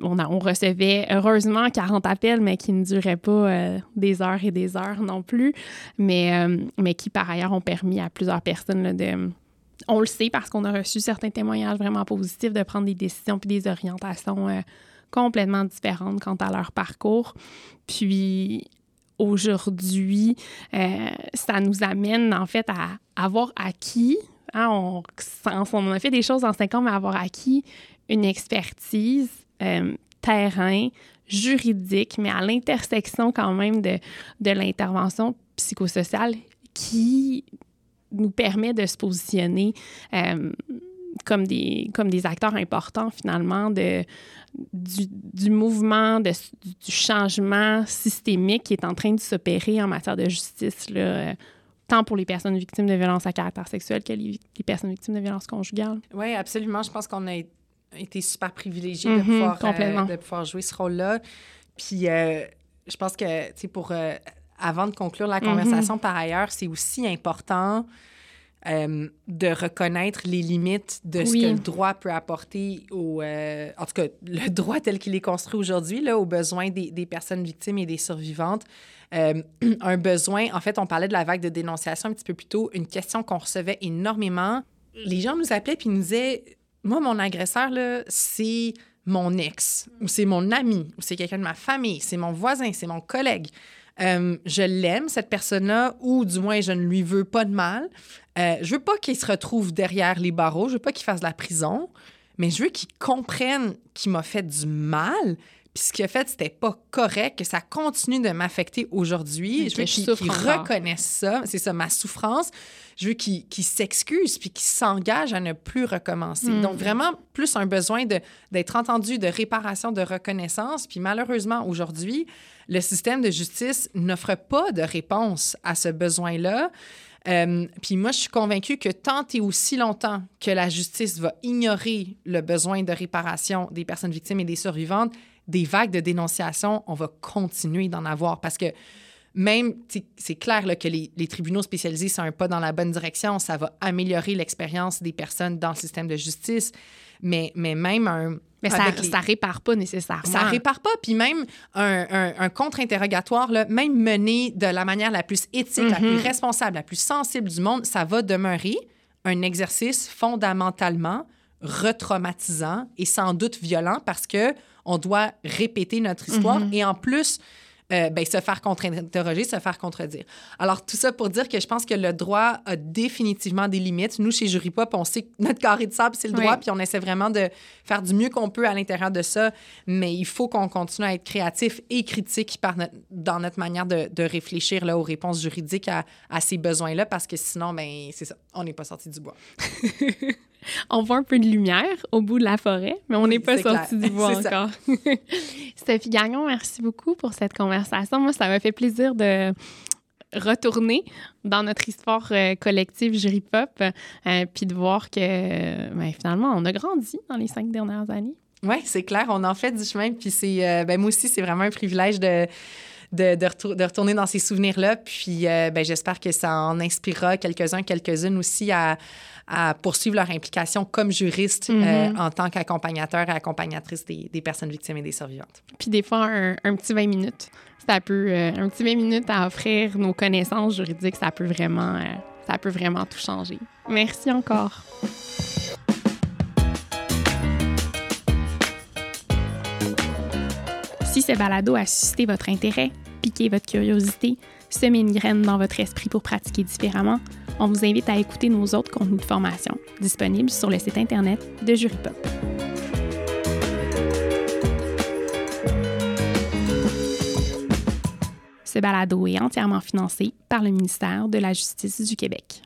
on, recevait heureusement 40 appels, mais qui ne duraient pas euh, des heures et des heures non plus, mais, euh, mais qui par ailleurs ont permis à plusieurs personnes de... On le sait parce qu'on a reçu certains témoignages vraiment positifs de prendre des décisions puis des orientations euh, complètement différentes quant à leur parcours. Puis aujourd'hui, ça nous amène en fait à avoir acquis, hein, on, on a fait des choses en cinq ans, mais avoir acquis une expertise euh, terrain juridique, mais à l'intersection quand même de, de l'intervention psychosociale qui nous permet de se positionner euh, comme, des, comme des acteurs importants finalement de, du, du mouvement, de, du changement systémique qui est en train de s'opérer en matière de justice, là, euh, tant pour les personnes victimes de violences à caractère sexuel que les, les personnes victimes de violences conjugales. Oui, absolument. Je pense qu'on a été super privilégié de, mhm, pouvoir, euh, de pouvoir jouer ce rôle-là. Puis euh, je pense que, tu sais, pour euh, avant de conclure la conversation, par ailleurs, c'est aussi important euh, de reconnaître les limites de ce que le droit peut apporter au, euh, en tout cas, le droit tel qu'il est construit aujourd'hui, là, aux besoins des, des, personnes victimes et des survivantes. Euh, un besoin, en fait, on parlait de la vague de dénonciation un petit peu plus tôt, une question qu'on recevait énormément. Les gens nous appelaient puis nous disaient, moi, mon agresseur, là, c'est mon ex, ou c'est mon ami, ou c'est quelqu'un de ma famille, c'est mon voisin, c'est mon collègue. Euh, je l'aime, cette personne-là, ou du moins, je ne lui veux pas de mal. Euh, je veux pas qu'il se retrouve derrière les barreaux, je veux pas qu'il fasse de la prison, mais je veux qu'il comprenne qu'il m'a fait du mal, puis ce qu'il a fait, c'était pas correct, que ça continue de m'affecter aujourd'hui. Je veux qu'il reconnaisse ça, c'est ça, ma souffrance. Je veux qu'il s'excuse puis qu'il s'engage à ne plus recommencer. Hmm. Donc, vraiment, plus un besoin d'être entendu, de réparation, de reconnaissance. Puis malheureusement, aujourd'hui, le système de justice n'offre pas de réponse à ce besoin-là. Euh, puis moi, je suis convaincue que tant et aussi longtemps que la justice va ignorer le besoin de réparation des personnes victimes et des survivantes, des vagues de dénonciation, on va continuer d'en avoir. Parce que même, c'est clair là, que les, les, tribunaux spécialisés sont un pas dans la bonne direction, ça va améliorer l'expérience des personnes dans le système de justice, mais, mais même un, mais ça, ça répare pas nécessairement. Ça répare pas. Puis même un, un, contre-interrogatoire, même mené de la manière la plus éthique, la plus mm-hmm. responsable, la plus sensible du monde, ça va demeurer un exercice fondamentalement retraumatisant et sans doute violent parce que on doit répéter notre histoire. Mm-hmm. Et en plus, euh, ben, se faire contre-interroger, se faire contredire. Alors, tout ça pour dire que je pense que le droit a définitivement des limites. Nous, chez Jury Pop, on sait que notre carré de sable, c'est le droit, puis on essaie vraiment de faire du mieux qu'on peut à l'intérieur de ça, mais il faut qu'on continue à être créatif et critique par dans notre manière de, de réfléchir là, aux réponses juridiques à, à ces besoins-là, parce que sinon, ben, c'est ça, on n'est pas sorti du bois. on voit un peu de lumière au bout de la forêt, mais on n'est pas sorti du bois encore. Sophie Gagnon, merci beaucoup pour cette conversation. Moi, ça m'a fait plaisir de retourner dans notre histoire euh, collective Jury Pop, euh, puis de voir que ben, finalement, on a grandi dans les cinq dernières années. Oui, c'est clair, on en fait du chemin, puis c'est, euh, ben, moi aussi, c'est vraiment un privilège de de, de, retourner dans ces souvenirs-là. Puis ben, j'espère que ça en inspirera quelques-uns, quelques-unes aussi à, à poursuivre leur implication comme juriste euh, mhm. en tant qu'accompagnateur et accompagnatrice des, des, personnes victimes et des survivantes. Puis des fois, un, un petit 20 minutes, ça peut, euh, un petit 20 minutes à offrir nos connaissances juridiques, ça peut vraiment, euh, ça peut vraiment tout changer. Merci encore. Ce balado a suscité votre intérêt, piqué votre curiosité, semé une graine dans votre esprit pour pratiquer différemment, on vous invite à écouter nos autres contenus de formation disponibles sur le site Internet de JuryPop. Ce balado est entièrement financé par le ministère de la Justice du Québec.